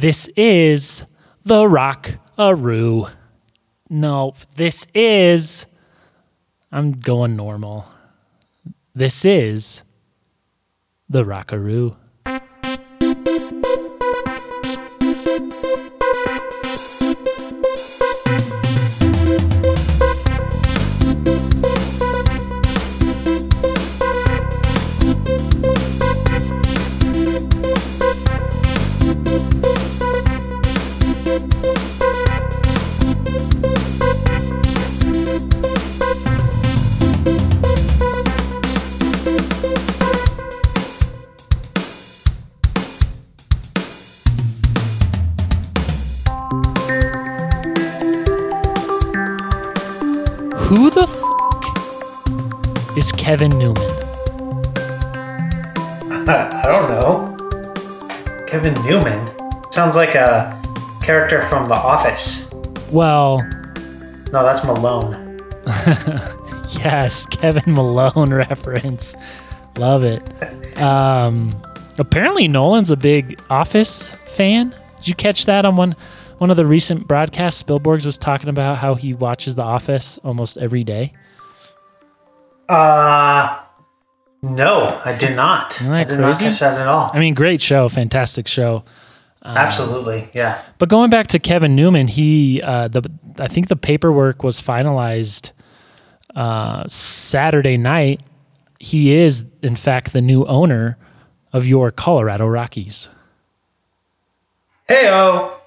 This is the Rock Rockaroo. No, this is. I'm going normal. This is the Rockaroo. Office. Well, No, that's Malone. yes, Kevin Malone reference. Love it. Um, apparently, Nolan's a big Office fan. Did you catch that on one one of the recent broadcasts? Spilborghs was talking about how he watches The Office almost every day. Uh, no, I did not. Isn't that I did not catch that at all. I mean, great show, fantastic show. Absolutely, yeah. But going back to Kevin Newman, he uh, the I think the paperwork was finalized uh, Saturday night. He is, in fact, the new owner of your Colorado Rockies. Hey, oh,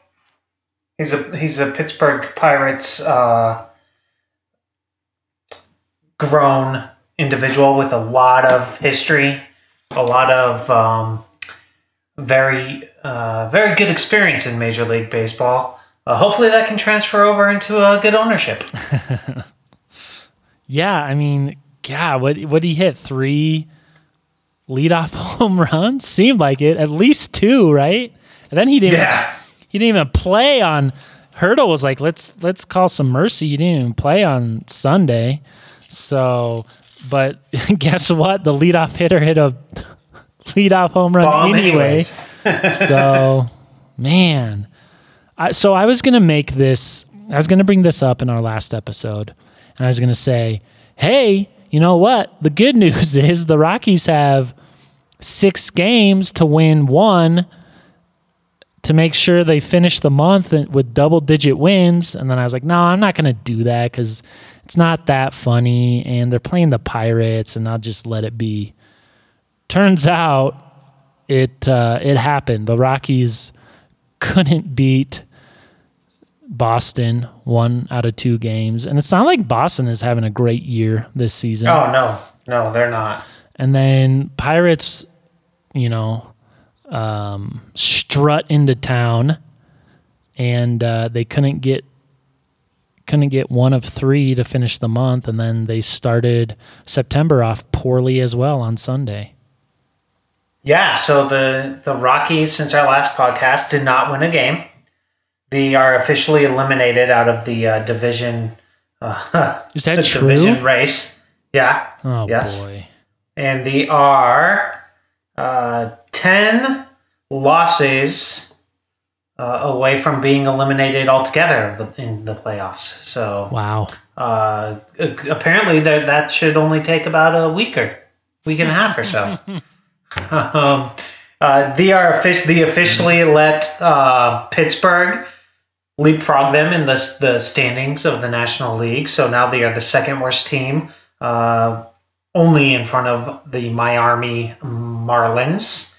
he's a he's a Pittsburgh Pirates uh, grown individual with a lot of history, a lot of um, very uh, very good experience in Major League Baseball. Uh, hopefully, that can transfer over into a good ownership. Yeah, I mean, yeah, what what he hit three leadoff home runs seemed like it, at least two, right? And then he didn't. Yeah. He didn't even play on. Hurdle was like, let's let's call some mercy. He didn't even play on Sunday, so. But guess what? The leadoff hitter hit a leadoff home run Bomb anyway. so, man, I, so I was gonna make this. I was gonna bring this up in our last episode, and I was gonna say, hey, you know what? The good news is the Rockies have six games to win one to make sure they finish the month with double digit wins. And then I was like, no, I'm not going to do that because it's not that funny. And they're playing the Pirates, and I'll just let it be. Turns out it uh, it happened. The Rockies couldn't beat Boston one out of two games, and it's not like Boston is having a great year this season. Oh no, no, they're not. And then Pirates, you know, um, strut into town, and uh, they couldn't get couldn't get one of three to finish the month, and then they started September off poorly as well on Sunday. Yeah, so the the Rockies, since our last podcast, did not win a game. They are officially eliminated out of the uh, division. Uh, Is that the true? Division race. Yeah, Oh Yes. boy. and they are uh, ten losses uh, away from being eliminated altogether in the playoffs. So Wow. uh, apparently that that should only take about a week or week and a half or so. um, uh, they are offic- they officially let uh, Pittsburgh leapfrog them in the the standings of the National League. So now they are the second worst team, uh, only in front of the Miami Marlins.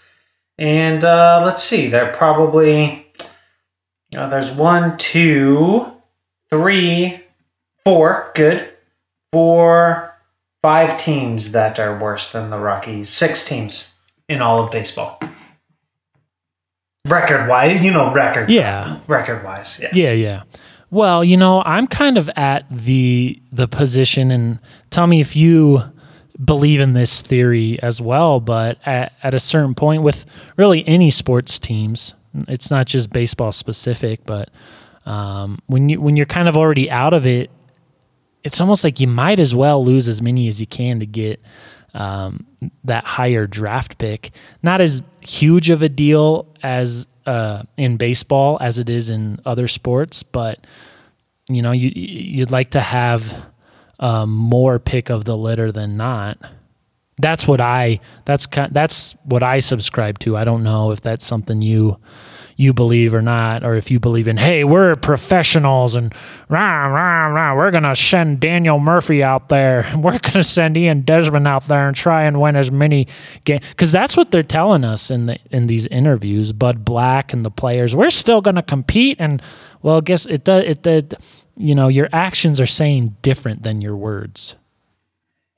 And uh, let's see, they're probably there's one, two, three, four, good, four, five teams that are worse than the Rockies. Six teams in all of baseball. Record wise, you know, record. Yeah. Record wise, yeah. Yeah, yeah. Well, you know, I'm kind of at the the position, and tell me if you believe in this theory as well. But at, at a certain point, with really any sports teams, it's not just baseball specific, but um, when you when you're kind of already out of it, it's almost like you might as well lose as many as you can to get um, that higher draft pick. Not as huge of a deal as uh, in baseball as it is in other sports, but you know, you you'd like to have um, more pick of the litter than not. That's what I that's that's what I subscribe to. I don't know if that's something you you believe or not, or if you believe in, hey, we're professionals and rah, rah, rah, we're going to send Daniel Murphy out there. We're going to send Ian Desmond out there and try and win as many games. Because that's what they're telling us in, the, in these interviews. Bud Black and the players, we're still going to compete. And, well, guess it does, it, it, you know, your actions are saying different than your words.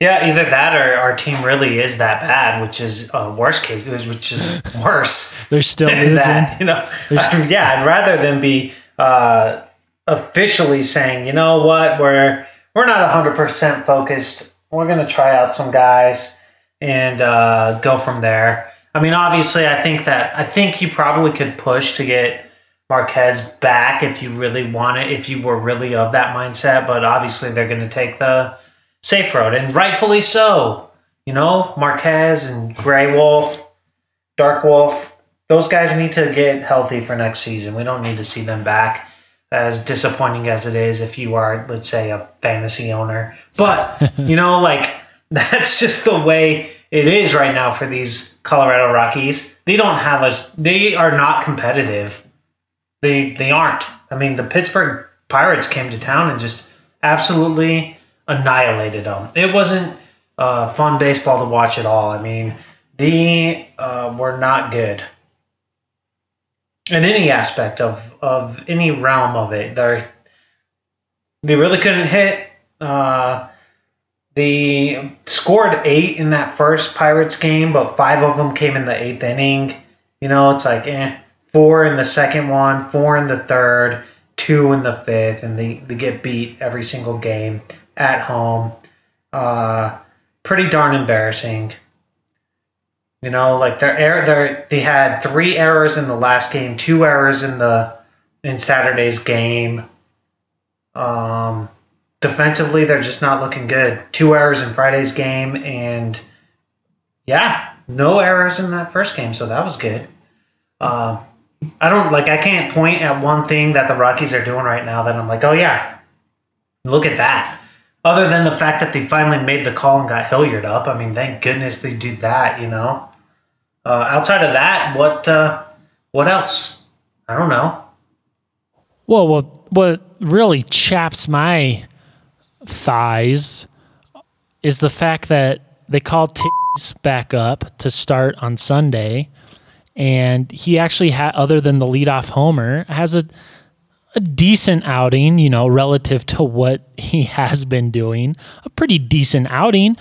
Yeah, either that or our team really is that bad, which is uh, worst case, which is worse. They're still losing. That, you know, st- yeah, I'd rather than be uh, officially saying, you know what, we're we're not hundred percent focused. We're gonna try out some guys and uh, go from there. I mean, obviously, I think that I think you probably could push to get Marquez back if you really want it, if you were really of that mindset. But obviously, they're going to take the safe road, and rightfully so. You know, Marquez and Gray Wolf, Dark Wolf, those guys need to get healthy for next season. We don't need to see them back. As disappointing as it is, if you are, let's say, a fantasy owner, but you know, like that's just the way it is right now for these Colorado Rockies. They don't have a, they are not competitive. They they aren't. I mean, the Pittsburgh Pirates came to town and just absolutely annihilated them. It wasn't uh, fun baseball to watch at all. I mean, they uh, were not good in any aspect of, of any realm of it. They they really couldn't hit. Uh, they scored eight in that first Pirates game, but five of them came in the eighth inning. You know, it's like eh, four in the second one, four in the third, two in the fifth, and they, they get beat every single game at home. Uh, pretty darn embarrassing. You know, like their error, their they had three errors in the last game, two errors in the in Saturday's game. Um, defensively, they're just not looking good. Two errors in Friday's game, and yeah, no errors in that first game, so that was good. Uh, I don't like. I can't point at one thing that the Rockies are doing right now that I'm like, oh yeah, look at that other than the fact that they finally made the call and got Hilliard up. I mean, thank goodness they did that. You know. Uh, outside of that, what uh, what else? I don't know. Well, what what really chaps my thighs is the fact that they called T's back up to start on Sunday, and he actually had, other than the leadoff homer, has a a decent outing, you know, relative to what he has been doing. A pretty decent outing.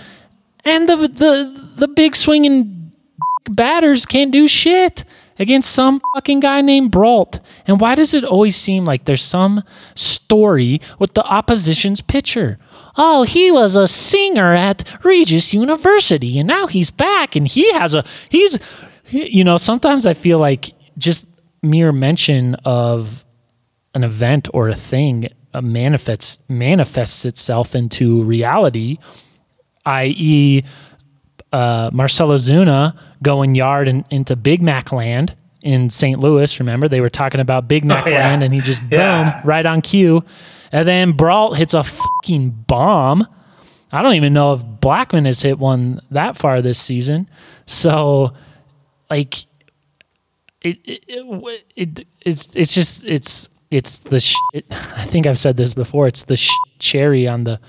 And the the the big swinging batters can't do shit against some fucking guy named Brault. And why does it always seem like there's some story with the opposition's pitcher? Oh, he was a singer at Regis University and now he's back and he has a he's you know, sometimes I feel like just mere mention of an event or a thing uh, manifests manifests itself into reality, i.e., uh, Marcell Ozuna going yard in, into Big Mac land in St. Louis. Remember, they were talking about Big Mac oh, yeah. land, and he just yeah. boom right on cue. And then Brault hits a fucking bomb. I don't even know if Blackmon has hit one that far this season. So, like, it, it, it, it it's it's just it's it's the shit. I think I've said this before. It's the cherry on the,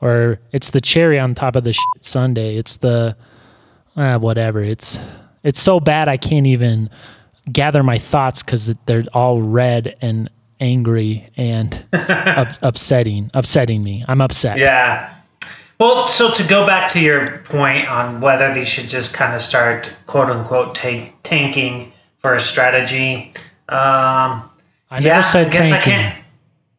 or it's the cherry on top of the shit sundae. It's the, uh, whatever. It's it's so bad I can't even gather my thoughts because they're all red and angry and up, upsetting, upsetting me. I'm upset. Yeah. Well, so to go back to your point on whether they should just kind of start quote unquote tanking for a strategy, um, I never yeah, said I guess tanking. I can't.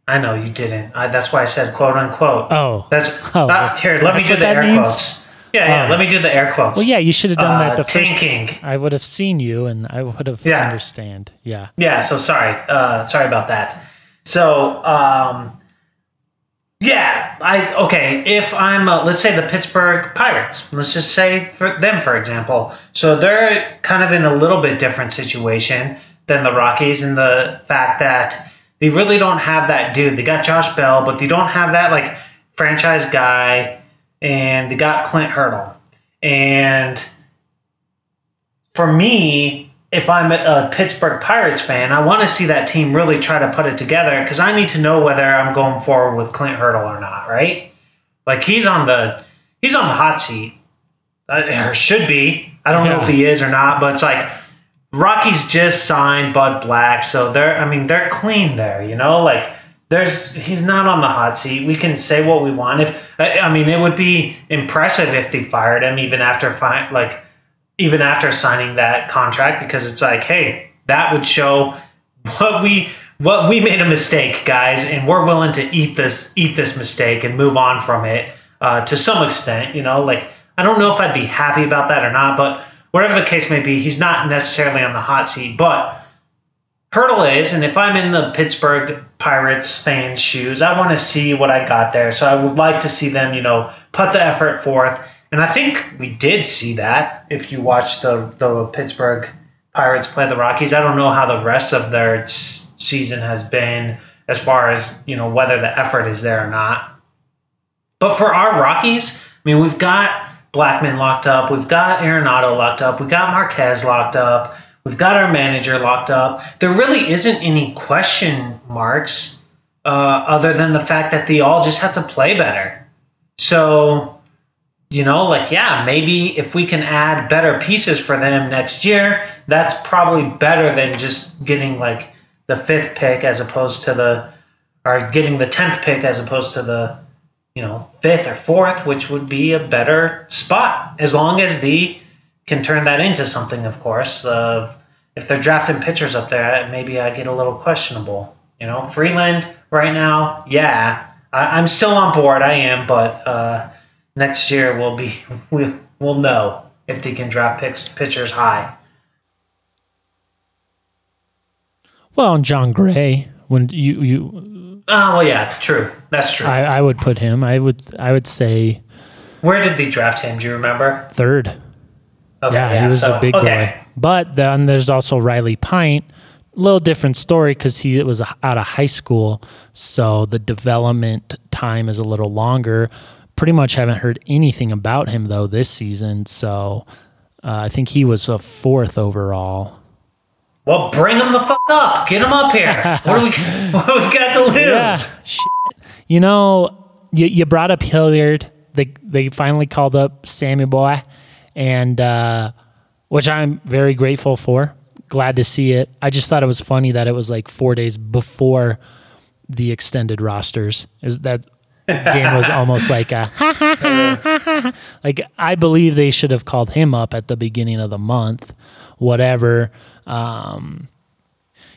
I know you didn't. I, that's why I said quote unquote. Oh, that's oh. Uh, here. Let me do the air means? quotes. Yeah, yeah. Let me do the air quotes. Well, yeah, you should have done uh, that the tanking. first. I would have seen you, and I would have yeah. understand. Yeah. Yeah. So sorry. Uh, sorry about that. So, um, yeah, I okay. If I'm, uh, let's say the Pittsburgh Pirates, let's just say for them, for example. So they're kind of in a little bit different situation than the Rockies in the fact that they really don't have that dude. They got Josh Bell, but they don't have that like franchise guy, and they got Clint Hurdle. And for me, if I'm a Pittsburgh Pirates fan, I want to see that team really try to put it together because I need to know whether I'm going forward with Clint Hurdle or not, right? Like he's on the he's on the hot seat, or should be. I don't know if he is or not, but it's like Rockies just signed Bud Black, so they're I mean they're clean there, you know, like there's he's not on the hot seat. We can say what we want. If I I mean it would be impressive if they fired him even after fi- like even after signing that contract because it's like, hey, that would show what we what we made a mistake, guys, and we're willing to eat this eat this mistake and move on from it uh, to some extent. You know, like I don't know if I'd be happy about that or not, but whatever the case may be, he's not necessarily on the hot seat, but. Hurdle is, and if I'm in the Pittsburgh Pirates fans' shoes, I want to see what I got there. So I would like to see them, you know, put the effort forth. And I think we did see that if you watch the, the Pittsburgh Pirates play the Rockies. I don't know how the rest of their season has been as far as, you know, whether the effort is there or not. But for our Rockies, I mean, we've got Blackmon locked up, we've got Arenado locked up, we've got Marquez locked up, we've got our manager locked up. There really isn't any question marks uh, other than the fact that they all just have to play better. So, you know, like, yeah, maybe if we can add better pieces for them next year, that's probably better than just getting like the fifth pick as opposed to the, or getting the 10th pick as opposed to the, you know, fifth or fourth, which would be a better spot as long as the can turn that into something, of course. Uh, if they're drafting pitchers up there, maybe I get a little questionable. You know, Freeland right now, yeah, I, I'm still on board. I am, but uh, next year we'll be we, we'll know if they can draft picks, pitchers high. Well, and Jon Gray, when you you, Oh well, yeah, true. That's true. I, I would put him. I would I would say Where did they draft him? Do you remember? third. Okay, yeah, he was so- a big okay. boy. But then there's also Riley Pint. A little different story because he was out of high school, so the development time is a little longer. Pretty much haven't heard anything about him though this season. So uh, I think he was a fourth overall. Well, bring them the fuck up. Get them up here. what do we what we got to lose? Yeah, shit. You know, you, you brought up Hilliard. They they finally called up Sammy Boy, and uh, which I'm very grateful for. Glad to see it. I just thought it was funny that it was like four days before the extended rosters. Is that game was almost like a ha ha ha ha ha. Like I believe they should have called him up at the beginning of the month. Whatever. Um,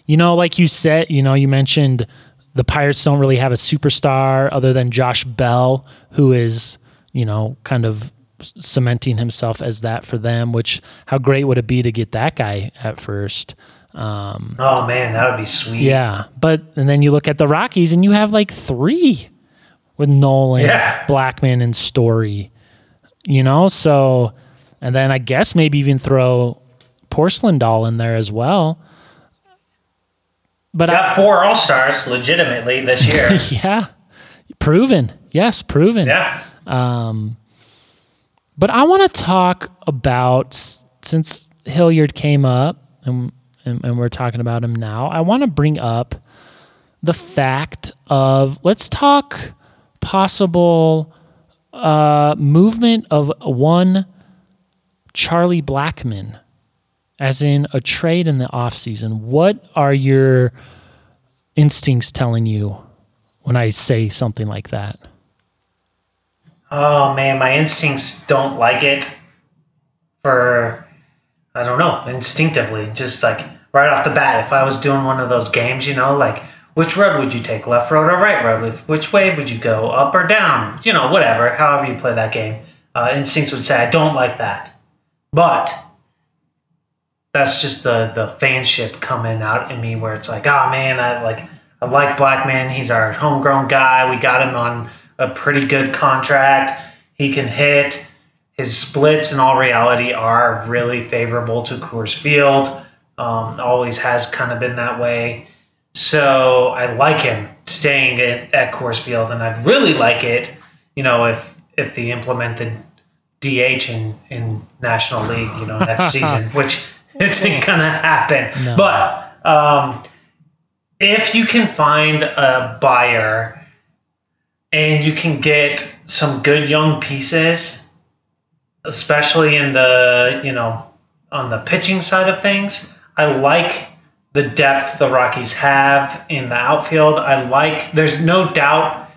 you know, like you said, you know, you mentioned the Pirates don't really have a superstar other than Josh Bell, who is, you know, kind of cementing himself as that for them. Which, how great would it be to get that guy at first? Um, Oh man, that would be sweet. yeah, but and then you look at the Rockies and you have like three with Nolan, Yeah. Blackmon, and Story. You know, so and then I guess maybe even throw Porcelain Doll in there as well. But I, Got four All Stars legitimately this year. yeah, proven. Yes, proven. yeah. Um, But I want to talk about since Hilliard came up and, and and we're talking about him now. I want to bring up the fact of let's talk possible uh, movement of one Charlie Blackmon, as in a trade in the offseason. What are your instincts telling you when I say something like that? Oh man, my instincts don't like it. For I don't know, instinctively, just like right off the bat, if I was doing one of those games, you know, like which road would you take, left road or right road? Which way would you go, up or down? You know, whatever, however you play that game. Uh, instincts would say I don't like that, but that's just the the fanship coming out in me, where it's like, oh man, I like I like Blackmon. He's our homegrown guy. We got him on a pretty good contract. He can hit. His splits, in all reality, are really favorable to Coors Field. Um, always has kind of been that way. So I like him staying at, at Coors Field, and I'd really like it, you know, if if they implemented DH in, in National League, you know, next season, which isn't gonna happen. No. But um, if you can find a buyer and you can get some good young pieces, especially in the you know on the pitching side of things, I like the depth the Rockies have in the outfield. I like. There's no doubt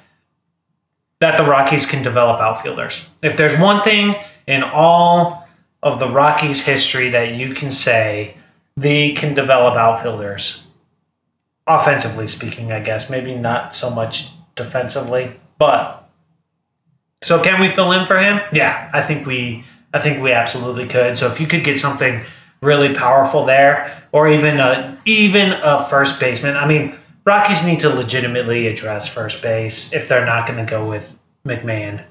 that the Rockies can develop outfielders. If there's one thing in all of the Rockies' history that you can say they can develop outfielders, offensively speaking, I guess, maybe not so much defensively, but so can we fill in for him? Yeah, I think we I think we absolutely could. So if you could get something really powerful there, or even a even a first baseman, I mean, Rockies need to legitimately address first base if they're not going to go with McMahon,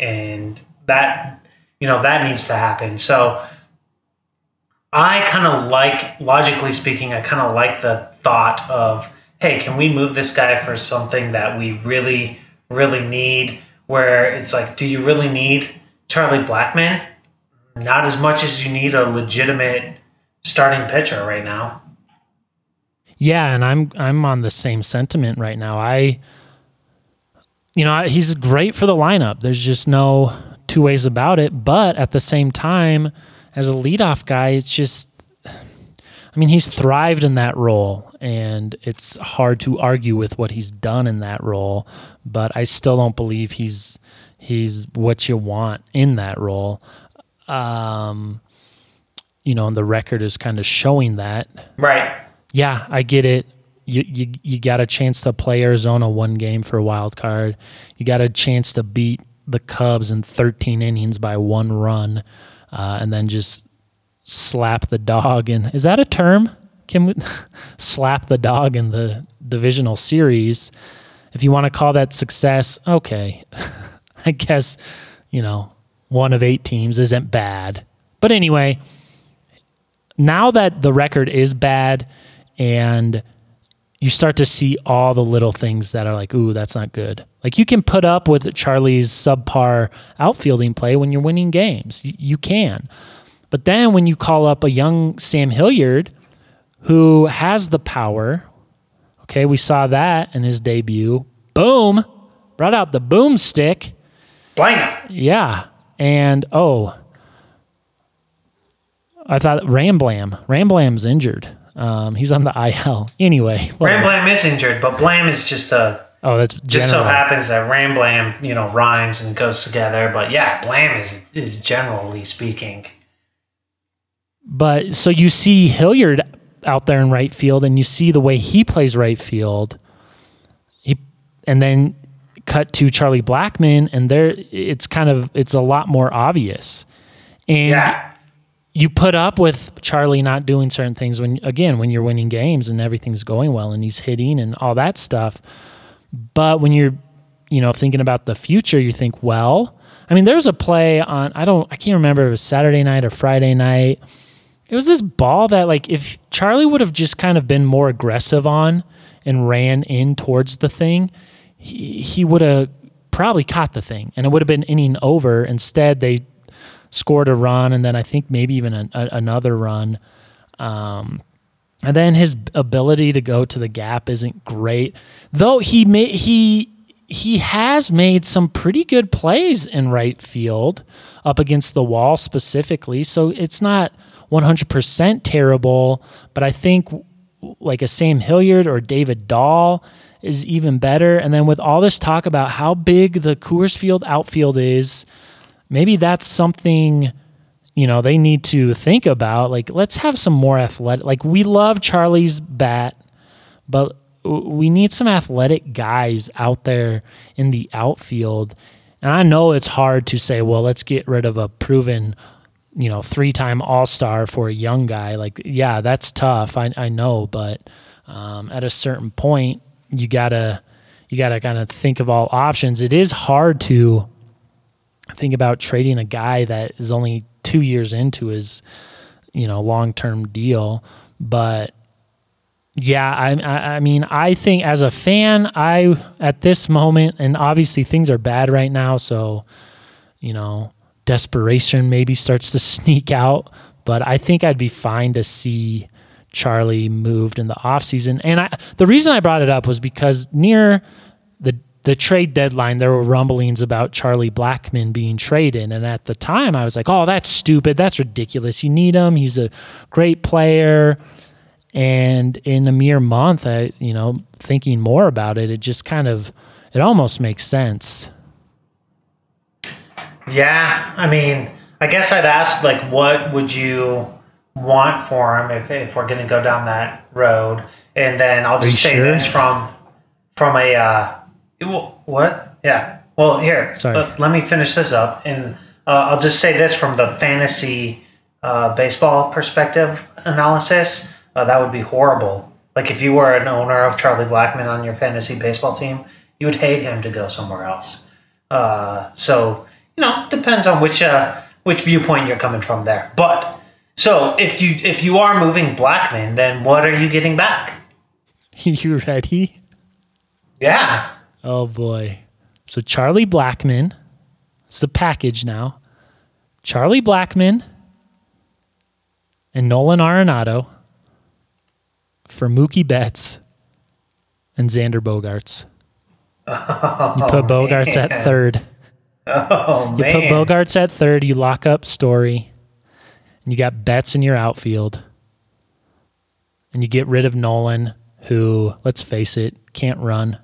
and that you know that needs to happen. So I kind of like, logically speaking, I kind of like the thought of, hey, can we move this guy for something that we really, really need? Where it's like, do you really need Charlie Blackmon? Not as much as you need a legitimate starting pitcher right now. Yeah, and I'm I'm on the same sentiment right now. I you know, he's great for the lineup. There's just no two ways about it, but at the same time as a leadoff guy, it's just I mean, he's thrived in that role and it's hard to argue with what he's done in that role, but I still don't believe he's he's what you want in that role. Um you know, and the record is kind of showing that Right. yeah, I get it. You, you you got a chance to play Arizona one game for a wild card. You got a chance to beat the Cubs in 13 innings by one run, uh, and then just slap the dog. And is that a term? Can we slap the dog in the divisional series? If you want to call that success, okay. I guess you know one of eight teams isn't bad. But anyway, now that the record is bad and you start to see all the little things that are like, ooh, that's not good. Like you can put up with Charlie's subpar outfielding play when you're winning games. You, you can. But then when you call up a young Sam Hilliard who has the power, okay, we saw that in his debut. Boom, brought out the boomstick. Blam. Yeah. And oh, I thought Ramblam. Ramblam's injured. Um, he's on the IL. Anyway. whatever. Ramblam is injured, but Blam is just a Oh, that's just so happens that Ramblam, you know, rhymes and goes together. But yeah, Blam is is generally speaking. But so you see Hilliard out there in right field, and you see the way he plays right field. He and then cut to Charlie Blackmon, and there it's kind of it's a lot more obvious. And Yeah. You put up with Charlie not doing certain things when again when you're winning games and everything's going well and he's hitting and all that stuff. But when you're you know thinking about the future, you think, well, I mean, there's a play on I don't I can't remember if it was Saturday night or Friday night. It was this ball that like if Charlie would have just kind of been more aggressive on and ran in towards the thing, he, he would have probably caught the thing and it would have been inning over. Instead, they scored a run and then I think maybe even a, a, another run. Um, and then his ability to go to the gap isn't great, though he may, he he has made some pretty good plays in right field up against the wall specifically. So it's not 100% terrible, but I think like a Sam Hilliard or David Dahl is even better. And then with all this talk about how big the Coors Field outfield is, maybe that's something you know they need to think about like let's have some more athletic like we love charlie's bat but we need some athletic guys out there in the outfield. And i know it's hard to say well let's get rid of a proven you know three-time all-star for a young guy. Like yeah that's tough i, I know but um, at a certain point you gotta you gotta kind of think of all options. It is hard to think about trading a guy that is only two years into his you know long term deal But yeah, I, I, mean, I think as a fan, I at this moment, and obviously things are bad right now, so you know, desperation maybe starts to sneak out. But I think I'd be fine to see Charlie moved in the offseason. And I, the reason I brought it up was because near the the trade deadline, there were rumblings about Charlie Blackmon being traded. And at the time, I was like, oh, that's stupid. That's ridiculous. You need him. He's a great player. And in a mere month, I, you know, thinking more about it, it just kind of, it almost makes sense. Yeah. I mean, I guess I'd ask, like, what would you want for him if, if we're going to go down that road? And then I'll just say sure? this from, from a, uh, well, what? Yeah. Well, here. Sorry. uh, let me finish this up, and uh, I'll just say this from the fantasy uh, baseball perspective analysis. Uh, that would be horrible. Like if you were an owner of Charlie Blackmon on your fantasy baseball team, you would hate him to go somewhere else. Uh, so you know, depends on which uh, which viewpoint you're coming from there. But so if you if you are moving Blackmon, then what are you getting back? you ready? Yeah. Oh boy. So Charlie Blackmon. it's the package now. Charlie Blackmon and Nolan Arenado for Mookie Betts and Xander Bogaerts. you put oh, Bogaerts at third. Oh You man. put Bogaerts at third. You lock up Story. And you got Betts in your outfield. And you get rid of Nolan, who, let's face it, can't run.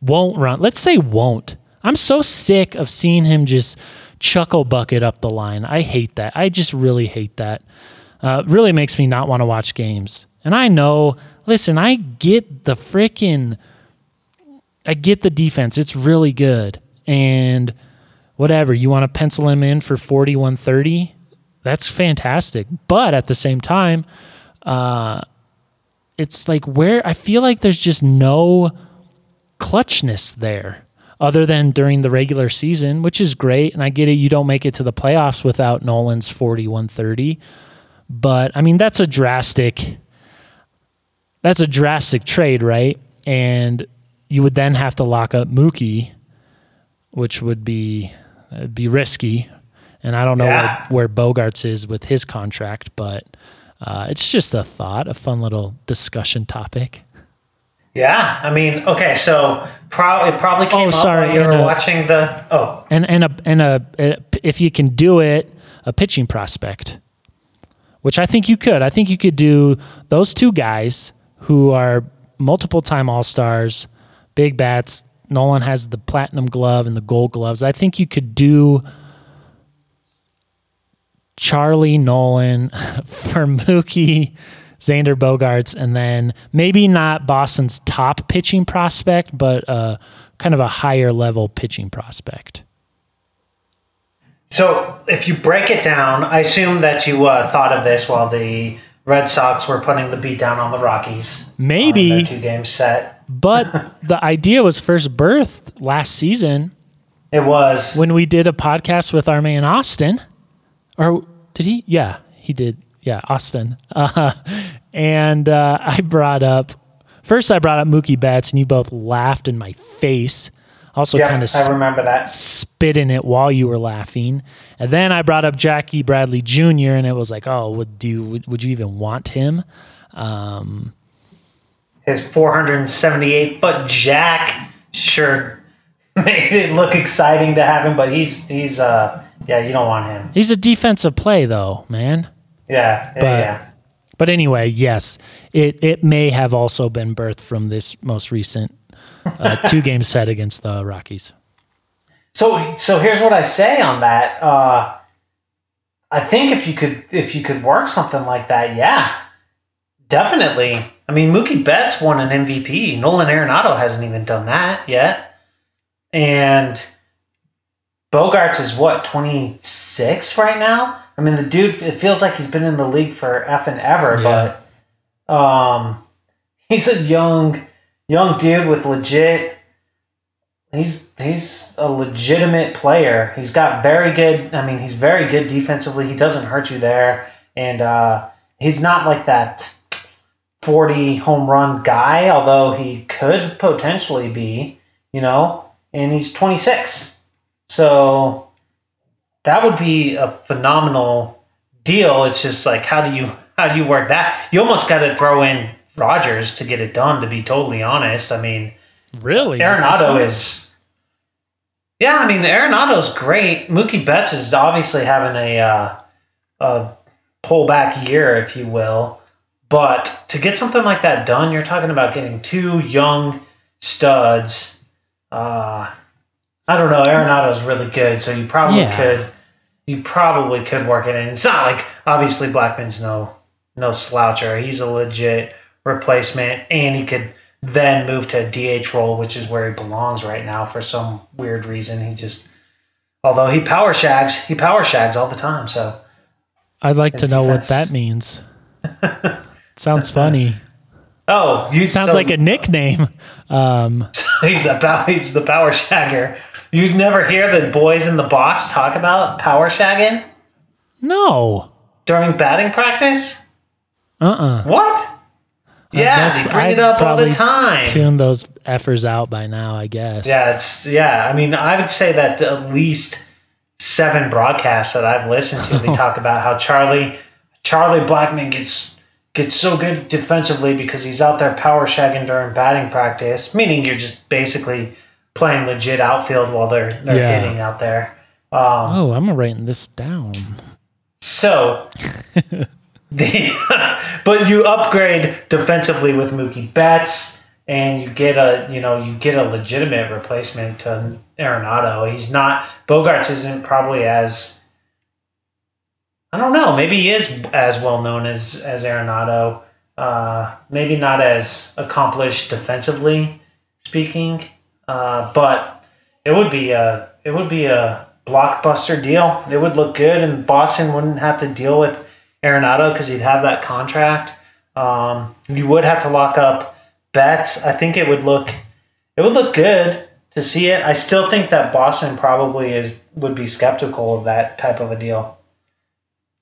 Won't run. Let's say won't. I'm so sick of seeing him just chuckle bucket up the line. I hate that. I just really hate that. Uh, really makes me not want to watch games. And I know, listen, I get the freaking, I get the defense. It's really good. And whatever, you want to pencil him in for 41 30, that's fantastic. But at the same time, uh, it's like where I feel like there's just no clutchness there other than during the regular season, which is great. And I get it, you don't make it to the playoffs without Nolan's 41 30. But I mean, that's a drastic. That's a drastic trade, right? And you would then have to lock up Mookie, which would be be risky. And I don't know Yeah. where, where Bogaerts is with his contract, but uh, it's just a thought, a fun little discussion topic. Yeah, I mean, okay, so pro- it probably oh, came Oh, sorry, you were watching the. Oh, and and a and a, a if you can do it, a pitching prospect, which I think you could. I think you could do those two guys who are multiple time All Stars, big bats. Nolan has the platinum glove and the gold gloves. I think you could do Charlie Nolan for Mookie. Xander Bogaerts, and then maybe not Boston's top pitching prospect, but uh, kind of a higher level pitching prospect. so if you break it down, I assume that you uh, thought of this while the Red Sox were putting the beat down on the Rockies. Maybe. two game set. But the idea was first birthed last season It was. when we did a podcast with our man Austin. Or did he? Yeah, he did. Yeah, Austin. Uh, and uh, I brought up first. I brought up Mookie Betts, and you both laughed in my face. Also, yeah, kind of I remember that. spit in it while you were laughing. And then I brought up Jackie Bradley Jr. and it was like, oh, would do would, would you even want him? Um, His 478 foot jack sure made it look exciting to have him, but he's he's uh yeah you don't want him. he's a defensive play though, man. Yeah, yeah, But yeah. but anyway, yes, it it may have also been birthed from this most recent uh, two game set against the Rockies. So so here's what I say on that. Uh, I think if you could if you could work something like that, yeah, definitely. I mean, Mookie Betts won an MVP. Nolan Arenado hasn't even done that yet, and Bogaerts is what 26 right now. I mean, the dude. It feels like he's been in the league for effing ever, Yeah. but um, he's a young young dude with legit he's he's a legitimate player. He's got very good. I mean, he's very good defensively. He doesn't hurt you there, and uh, he's not like that. 40 home run guy, although he could potentially be, you know, and he's 26. So that would be a phenomenal deal. It's just like how do you how do you work that? You almost got to throw in Rodgers to get it done. To be totally honest, I mean, really, Arenado so? is. Yeah, I mean, Arenado's great. Mookie Betts is obviously having a uh, a pullback year, if you will. But to get something like that done, you're talking about getting two young studs. Uh, I don't know. Arenado's really good, so you probably yeah. could. You probably could work it in. It's not like obviously Blackmon's no no sloucher. He's a legit replacement, and he could then move to a DH role, which is where he belongs right now for some weird reason. He just, although he power shags, he power shags all the time. So I'd like to know what that means. Sounds funny. Oh, you sounds so, like a nickname. Um, he's a he's the power shagger. You never hear the boys in the box talk about power shagging? No. During batting practice? Uh uh-uh. uh What? Yeah, they bring I've it up all the time. Tune those effers out by now, I guess. Yeah, it's yeah. I mean, I would say that at least seven broadcasts that I've listened to, they talk about how Charlie Charlie Blackmon gets gets so good defensively because he's out there power shagging during batting practice, meaning you're just basically playing legit outfield while they're they're yeah. hitting out there. Um, oh, I'm writing this down. So, the but you upgrade defensively with Mookie Betts, and you get a you know you get a legitimate replacement to Arenado. He's not Bogaerts isn't probably as I don't know. Maybe he is as well known as as Arenado. Uh, maybe not as accomplished defensively speaking, uh, but it would be a it would be a blockbuster deal. It would look good, and Boston wouldn't have to deal with Arenado because he'd have that contract. Um, you would have to lock up Betts. I think it would look it would look good to see it. I still think that Boston probably is would be skeptical of that type of a deal.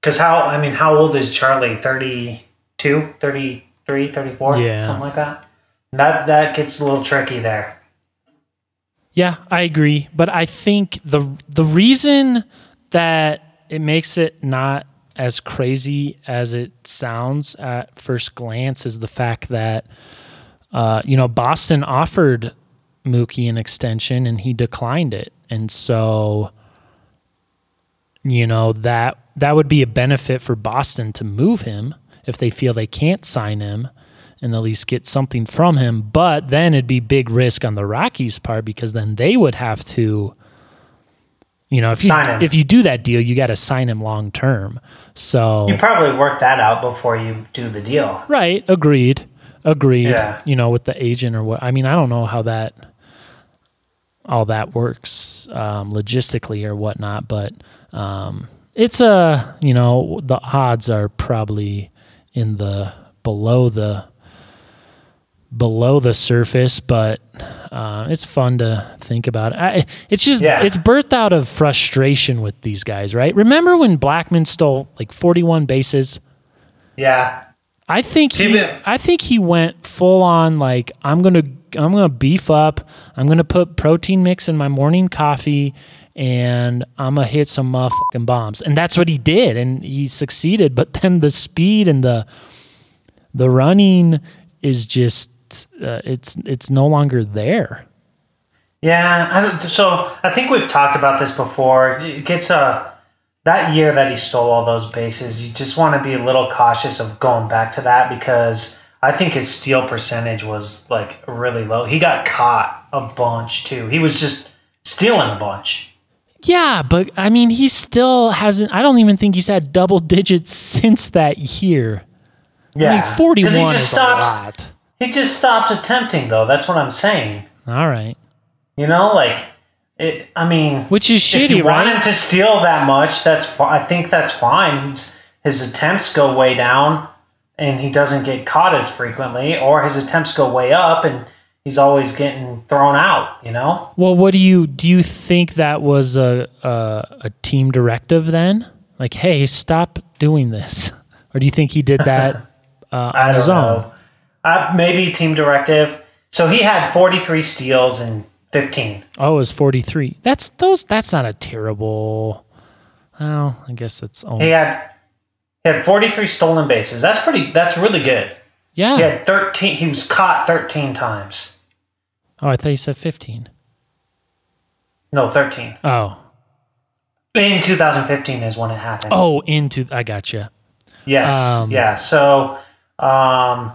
Because how I mean, how old is Charlie? 32, 33, 34? Yeah. Something like that. That that gets a little tricky there. Yeah, I agree, but I think the the reason that it makes it not as crazy as it sounds at first glance is the fact that uh, you know Boston offered Mookie an extension and he declined it. And so you know that that would be a benefit for Boston to move him if they feel they can't sign him and at least get something from him. But then it'd be big risk on the Rockies' part because then they would have to, you know, if you if you do that deal, you got to sign him long term. So you probably work that out before you do the deal. Right. Agreed. Agreed. Yeah. You know, with the agent or what? I mean, I don't know how that all that works um, logistically or whatnot. But um, it's a you know the odds are probably in the below the below the surface, but uh, it's fun to think about. I, it's just yeah. it's birthed out of frustration with these guys, right? Remember when Blackmon stole like forty one bases? Yeah. I think he, I think he went full on like I'm gonna I'm gonna beef up. I'm gonna put protein mix in my morning coffee, and I'm gonna hit some motherfucking bombs. And that's what he did, and he succeeded. But then the speed and the the running is just uh, it's it's no longer there. Yeah, I, so I think we've talked about this before. It gets a that year that he stole all those bases, you just want to be a little cautious of going back to that because I think his steal percentage was like really low. He got caught a bunch too. He was just stealing a bunch. Yeah, but I mean, he still hasn't. I don't even think he's had double digits since that year. Yeah, I mean, forty-one he just is stopped, a lot. He just stopped attempting, though. That's what I'm saying. All right. You know, like it, I mean, which is shitty, if you right? Want him to steal that much? That's I think that's fine. He's, his attempts go way down, and he doesn't get caught as frequently, or his attempts go way up, and he's always getting thrown out. You know. Well, what do you do? You think that was a a, a team directive then? Like, hey, stop doing this, or do you think he did that uh, on his know. Uh, maybe team directive. So he had 43 steals and 15. Oh, it was 43. That's those. That's not a terrible. Well, I guess it's only. He had he had 43 stolen bases. That's pretty. That's really good. Yeah. He had 13. He was caught 13 times. Oh, I thought you said 15. No, 13. Oh. In 2015 is when it happened. Oh, into. I gotcha. Yes. Um, yeah. So, um,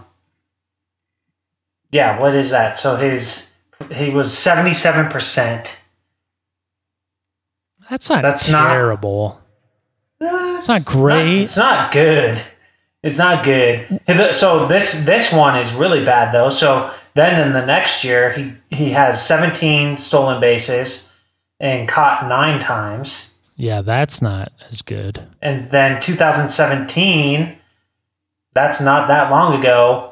yeah. What is that? So his he was seventy seven percent. That's not That's not- terrible. It's not great. it's not good. It's not good. So this this one is really bad though. So then in the next year he he has seventeen stolen bases and caught nine times. Yeah, that's not as good. And then 2017, that's not that long ago,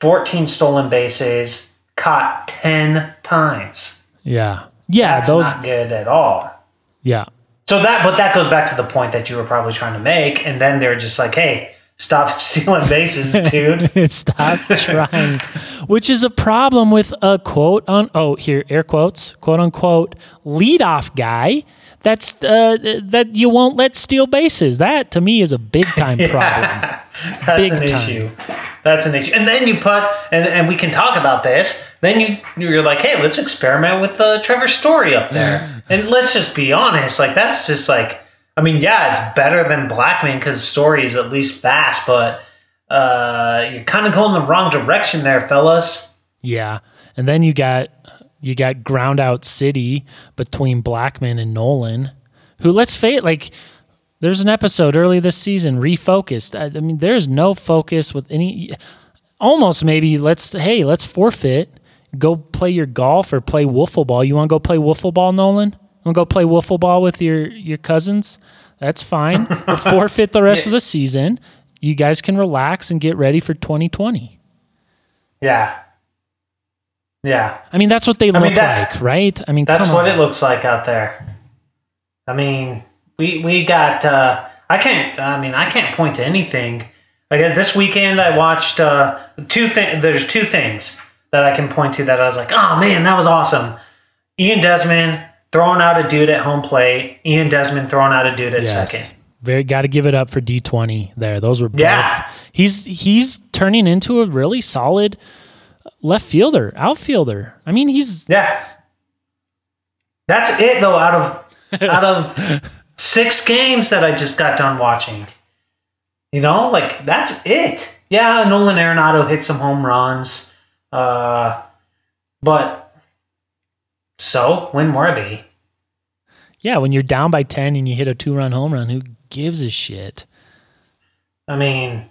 14 stolen bases, caught 10 times. Yeah. Yeah, That's those. not good at all. Yeah. So that, but that goes back to the point that you were probably trying to make. And then they're just like, hey, stop stealing bases, dude. Stop trying. Which is a problem with a quote on oh here air quotes quote unquote leadoff guy. That's uh, that you won't let steal bases. That to me is a big time problem. That's Big an time. issue. That's an issue. And then you put, and, and we can talk about this. Then you you're like, hey, let's experiment with uh, Trevor Story up there, and let's just be honest. Like that's just like, I mean, yeah, it's better than Blackmon because Story is at least fast, but uh, you're kind of going the wrong direction there, fellas. Yeah, and then you got you got ground out city between Blackmon and Nolan, who let's face it, like there's an episode early this season refocused. I, I mean, there's no focus with any. Almost maybe let's hey let's forfeit, go play your golf or play wiffle ball. You want to go play wiffle ball, Nolan? Want to go play wiffle ball with your your cousins? That's fine. We'll forfeit the rest of the season. You guys can relax and get ready for 2020. Yeah, yeah. I mean, that's what they mean, look that's- like, right? I mean, That's what on. it looks like out there. I mean, we we got. Uh, I can't. I mean, I can't point to anything. Like uh, this weekend, I watched uh, two things. There's two things that I can point to that I was like, oh man, that was awesome. Ian Desmond throwing out a dude at home plate. Ian Desmond throwing out a dude at Yes. second. Very got to give it up for D20 there. Those were both. Yeah. He's he's turning into a really solid left fielder, outfielder. I mean, he's Yeah. That's it though. Out of out of six games that I just got done watching, you know, like that's it. Yeah, Nolan Arenado hit some home runs, uh, but so when were they? yeah, when you're down by 10 and you hit a two-run home run, who gives a shit? I mean,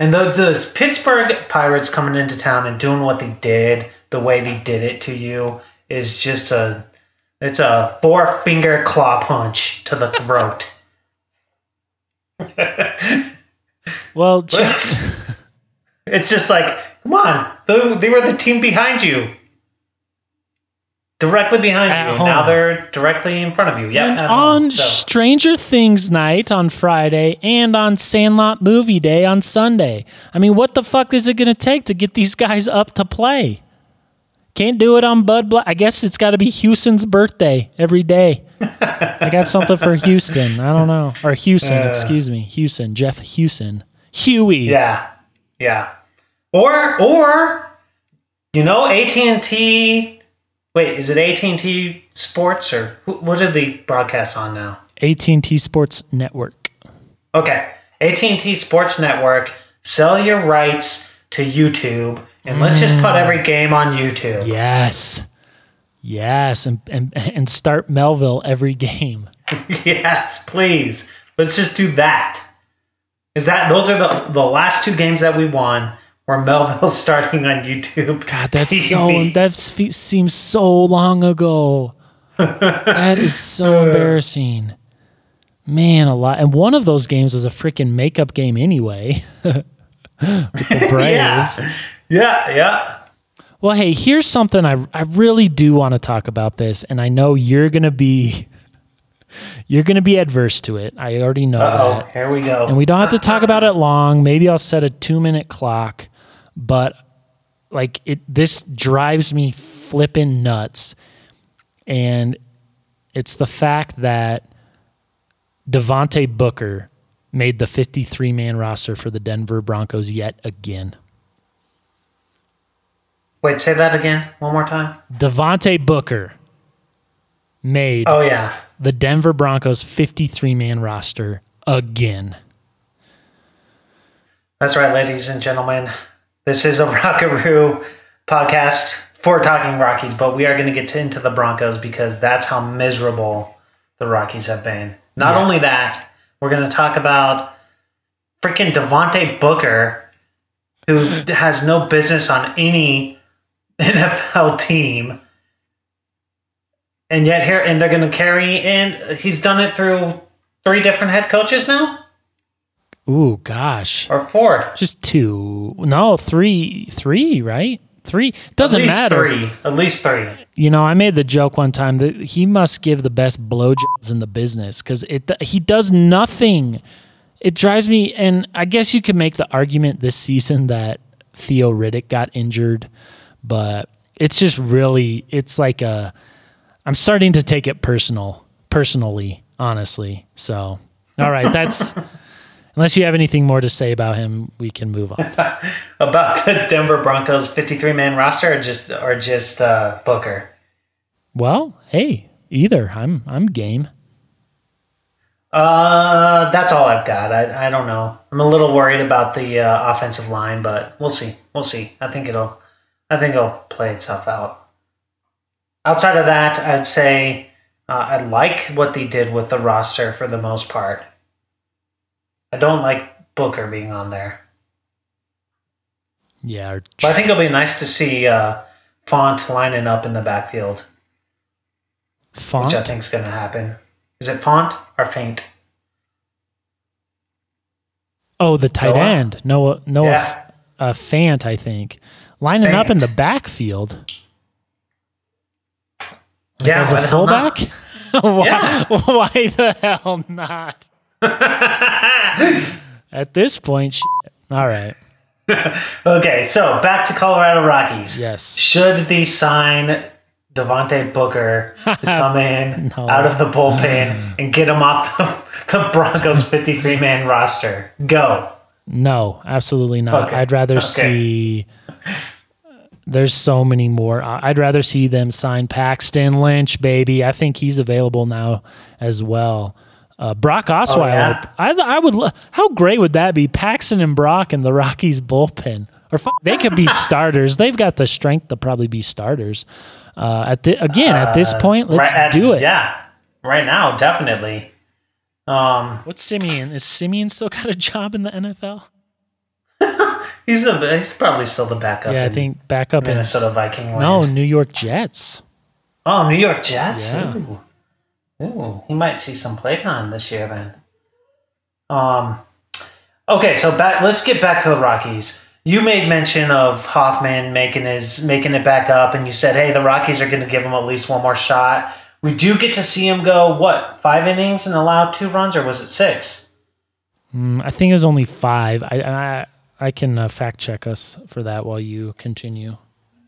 and the the Pittsburgh Pirates coming into town and doing what they did, the way they did it to you, is just a it's a four finger claw punch to the throat. Well, Ch- it's just like, come on, they, they were the team behind you. Directly behind At you. home. Now they're directly in front of you. Yeah. and on home, so. Stranger Things night on Friday and on Sandlot movie day on Sunday. I mean, what the fuck is it going to take to get these guys up to play? Can't do it on Bud Black. I guess it's got to be Houston's birthday every day. I got something for Houston. I don't know. Or Houston, Uh. excuse me. Houston. Jeff Huson. Huey. Yeah, yeah. Or or you know AT and T. Wait, is it AT and T Sports or wh- what are they broadcast on now? AT&T Sports Network. Okay, AT and T Sports Network. Sell your rights to YouTube, and let's just put mm. every game on YouTube. Yes. Yes, and, and and start Melville every game. yes, please. Let's just do that. Is that those are the the last two games that we won? Where Melville's starting on YouTube. God, that's TV. so that seems so long ago. that is so embarrassing. Man, a lot. And one of those games was a freaking makeup game anyway. The Braves. Yeah, yeah, yeah. Well, hey, here's something I I really do want to talk about this, and I know you're gonna be you're gonna be adverse to it. I already know Oh, that. here we go. And we don't have to talk about it long. Maybe I'll set a two minute clock. But like it this drives me flipping nuts. And it's the fact that Devontae Booker made the 53 man roster for the Denver Broncos yet again. Wait, say that again one more time. Devontae Booker made Oh yeah, the Denver Broncos 53 man roster again. that's right, ladies and gentlemen. This is a Rockaroo podcast for talking Rockies, but we are going to get into the Broncos because that's how miserable the Rockies have been. Not Yeah. only that, we're going to talk about freaking Devontae Booker, who has no business on any NFL team. And yet here, and they're going to carry in. He's done it through three different head coaches now, Ooh, gosh. or four. Just two. No, three. Three, right? Three. Doesn't At least matter. Three. At least three. You know, I made the joke one time that he must give the best blowjobs in the business because it he does nothing. It drives me, and I guess you could make the argument this season that Theo Riddick got injured, but it's just really, it's like a. I'm starting to take it personal, personally, honestly. So, all right, that's. unless you have anything more to say about him, we can move on. About the Denver Broncos 53 man roster or just or just uh, Booker? Well, hey, either I'm I'm game. Uh, that's all I've got. I, I don't know. I'm a little worried about the uh, offensive line, but we'll see. We'll see. I think it'll I think it'll play itself out. Outside of that, I'd say uh, I like what they did with the roster for the most part. I don't like Booker being on there. Yeah, or But I think it'll be nice to see uh, Font lining up in the backfield, font. which I think is going to happen. Is it Font or Faint? Oh, the tight Noah? end, Noah Noah Yeah. uh, Fant, I think, lining up in the backfield. Like Yeah, as a the hell not? fullback. why, Yeah. why the hell not? At this point, shit. all right. okay, so back to Colorado Rockies. Yes. Should they sign Devontae Booker to come in No. out of the bullpen and get him off the, the Broncos 53 man roster? Go. No, absolutely not. Okay. I'd rather Okay. see. Uh, there's so many more. I'd rather see them sign Paxton Lynch, baby. I think he's available now as well. Uh, Brock Osweiler. Oh, yeah? I, I would. lo- How great would that be? Paxton and Brock in the Rockies bullpen, or fuck, they could be starters. They've got the strength to probably be starters. Uh, at the, again, at this point, let's Right at- do it. Yeah, right now, definitely. Um, What's Siemian? Is Siemian still got a job in the NFL? he's a, he's probably still the backup. Yeah, I think back up in Minnesota Viking. Land. no New York Jets. Oh, New York Jets. Yeah. Ooh. Ooh, he might see some play time this year then. Um, okay, so back. Let's get back to the Rockies. You made mention of Hoffman making his making it back up, and you said, "Hey, the Rockies are going to give him at least one more shot." We do get to see him go what five innings and allow two runs, or was it six? Mm, I think it was only five. I I, I can uh, fact check us for that while you continue.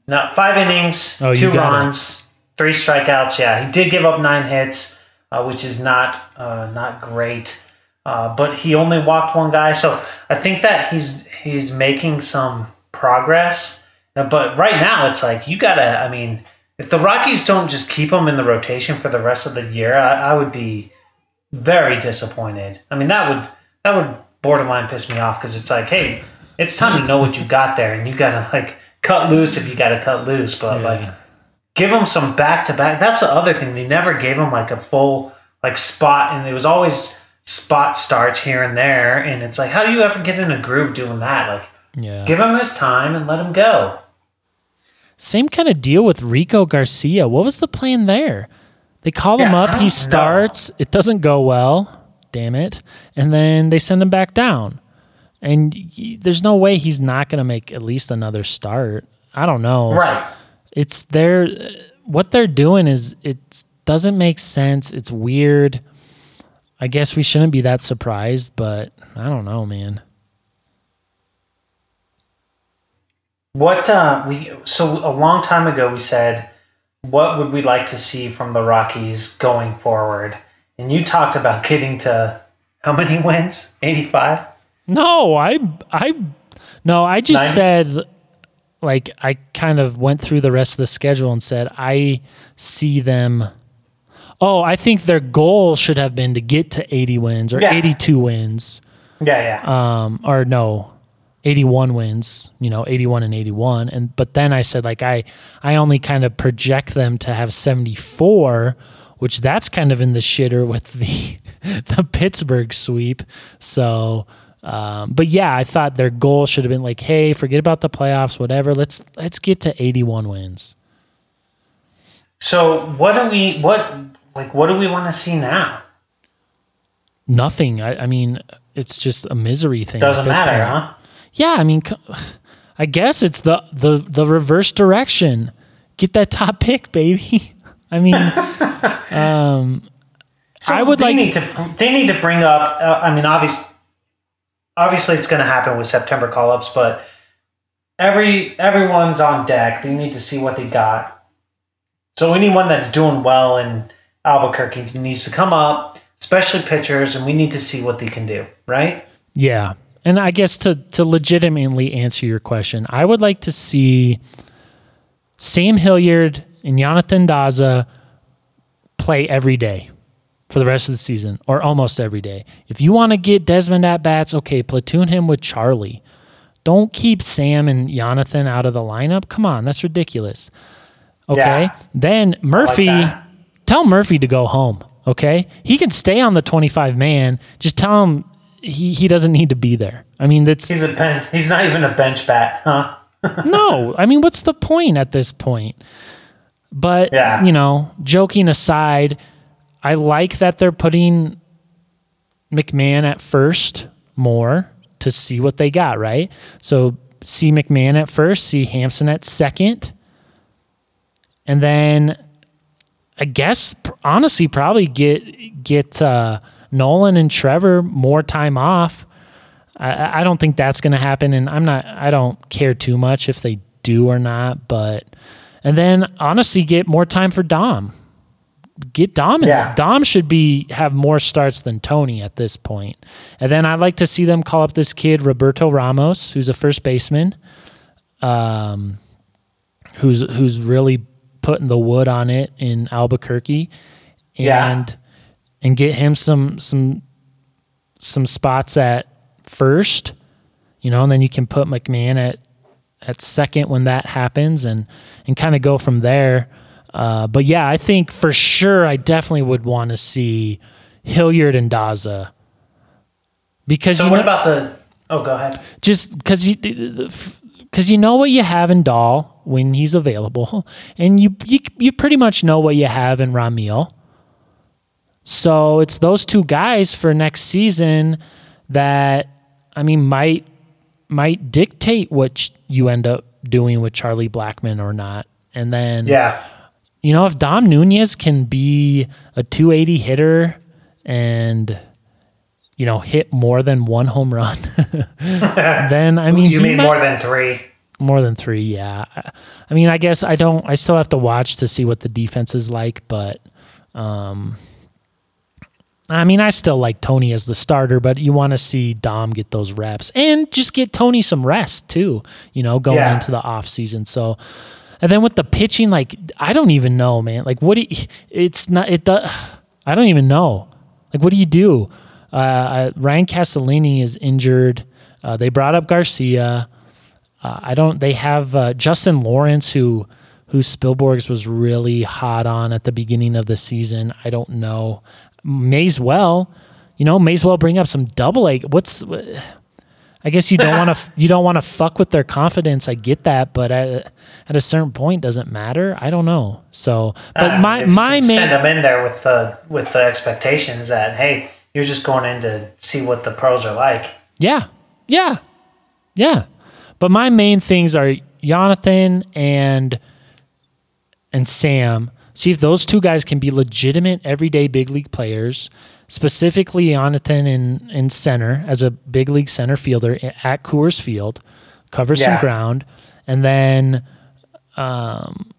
No, five innings, Oh, two it. runs, three strikeouts. Yeah, he did give up nine hits, uh, which is not uh, not great. Uh, but he only walked one guy, so I think that he's he's making some progress. Uh, But right now, it's like you gotta. I mean, if the Rockies don't just keep him in the rotation for the rest of the year, I, I would be very disappointed. I mean, that would that would borderline piss me off because it's like, hey, it's time to know what you got there, and you gotta like cut loose if you gotta cut loose. But Yeah. like, give him some back to back. That's the other thing. They never gave him like a full like spot, and it was always spot starts here and there. And it's like, how do you ever get in a groove doing that? Like, Yeah. give him his time and let him go. Same kind of deal with Rico Garcia. What was the plan there? They call him Yeah, I up. He know. starts. It doesn't go well. Damn it. And then they send him back down. And y- there's no way he's not going to make at least another start. I don't know. Right. It's their what they're doing is it doesn't make sense. It's weird. I guess we shouldn't be that surprised, but I don't know, man. What uh, we so a long time ago we said, what would we like to see from the Rockies going forward? And you talked about getting to how many wins? Eighty five. No, I I no, I just Nine? said like I kind of went through the rest of the schedule and said I see them Oh, I think their goal should have been to get to 80 wins or Yeah. 82 wins. Yeah, yeah. Um or no, 81 wins, you know, 81 and 81 and but then I said like I I only kind of project them to have 74, which that's kind of in the shitter with the the Pittsburgh sweep. So um, but yeah, I thought their goal should have been like, hey, forget about the playoffs, whatever. Let's let's get to 81 wins. so what do we what like what do we want to see now? Nothing. I, I mean, it's just a misery thing. Doesn't matter, point. huh? Yeah, I mean, I guess it's the the the reverse direction. Get that top pick, baby. I mean, So I would they like need to they need to bring up. Uh, I mean, obviously, obviously it's going to happen with September call ups, but every everyone's on deck. They need to see what they got. So anyone that's doing well in Albuquerque needs to come up, especially pitchers, and we need to see what they can do. Right? Yeah. And I guess to to legitimately answer your question, I would like to see Sam Hilliard and Jonathan Daza play every day for the rest of the season or almost every day. If you want to get Desmond at bats, okay, platoon him with Charlie. Don't keep Sam and Jonathan out of the lineup. Come on, that's ridiculous. Okay. Yeah. Then Murphy, that. tell Murphy to go home. Okay. He can stay on the 25 man. Just tell him he, he doesn't need to be there. I mean, that's He's a bench. He's not even a bench bat, huh? no. I mean, what's the point at this point? But, Yeah. you know, joking aside, I like that they're putting McMahon at first more to see what they got, right? So see McMahon at first, see Hampson at second. And then I guess honestly probably get get uh, Nolan and Trevor more time off. I- I, don't think that's going to happen, and I'm not. I don't care too much if they do or not. But and then honestly, get more time for Dom. Get Dom in. Yeah. Dom should be have more starts than Tony at this point. And then I'd like to see them call up this kid Roberto Ramos, who's a first baseman, um, who's who's really putting the wood on it in Albuquerque, and Yeah. and get him some some some spots at first, you know, and then you can put McMahon at at second when that happens, and and kind of go from there. Uh, but yeah, I think for sure, I definitely would want to see Hilliard and Daza because So you what know, about the? Oh, go ahead. just because you because you know what you have in Dahl when he's available, and you you you pretty much know what you have in Ramil. So it's those two guys for next season that I mean might might dictate what you end up doing with Charlie Blackmon or not. And then Yeah. You know if Dom Nunez can be a 280 hitter and you know hit more than one home run, then I mean You mean might- more than three? more than three, yeah. I- mean, I guess I don't. I still have to watch to see what the defense is like, but um, I mean, I still like Tony as the starter, but you want to see Dom get those reps and just get Tony some rest too. You know, going Yeah. into the off season. So, and then with the pitching, like I don't even know, man. Like what? Do you, it's not. It. does. I don't even know. Like what do you do? Uh, uh, Ryan Castellani is injured. Uh, they brought up Garcia. Uh, I don't. They have uh, Justin Lawrence, who who Spilborghs was really hot on at the beginning of the season. I don't know. May as well, you know, may as well bring up some double A. What's I guess you don't want to you don't want to fuck with their confidence. I get that, but at at a certain point, doesn't matter. I don't know. So, but Uh, my my main send them in there with the with the expectations that hey, you're just going in to see what the pros are like. Yeah. Yeah. Yeah. But my main things are Jonathan and and Sam. See if those two guys can be legitimate everyday big league players, specifically Jonathan in, in center as a big league center fielder at Coors Field, cover some ground. And then, um,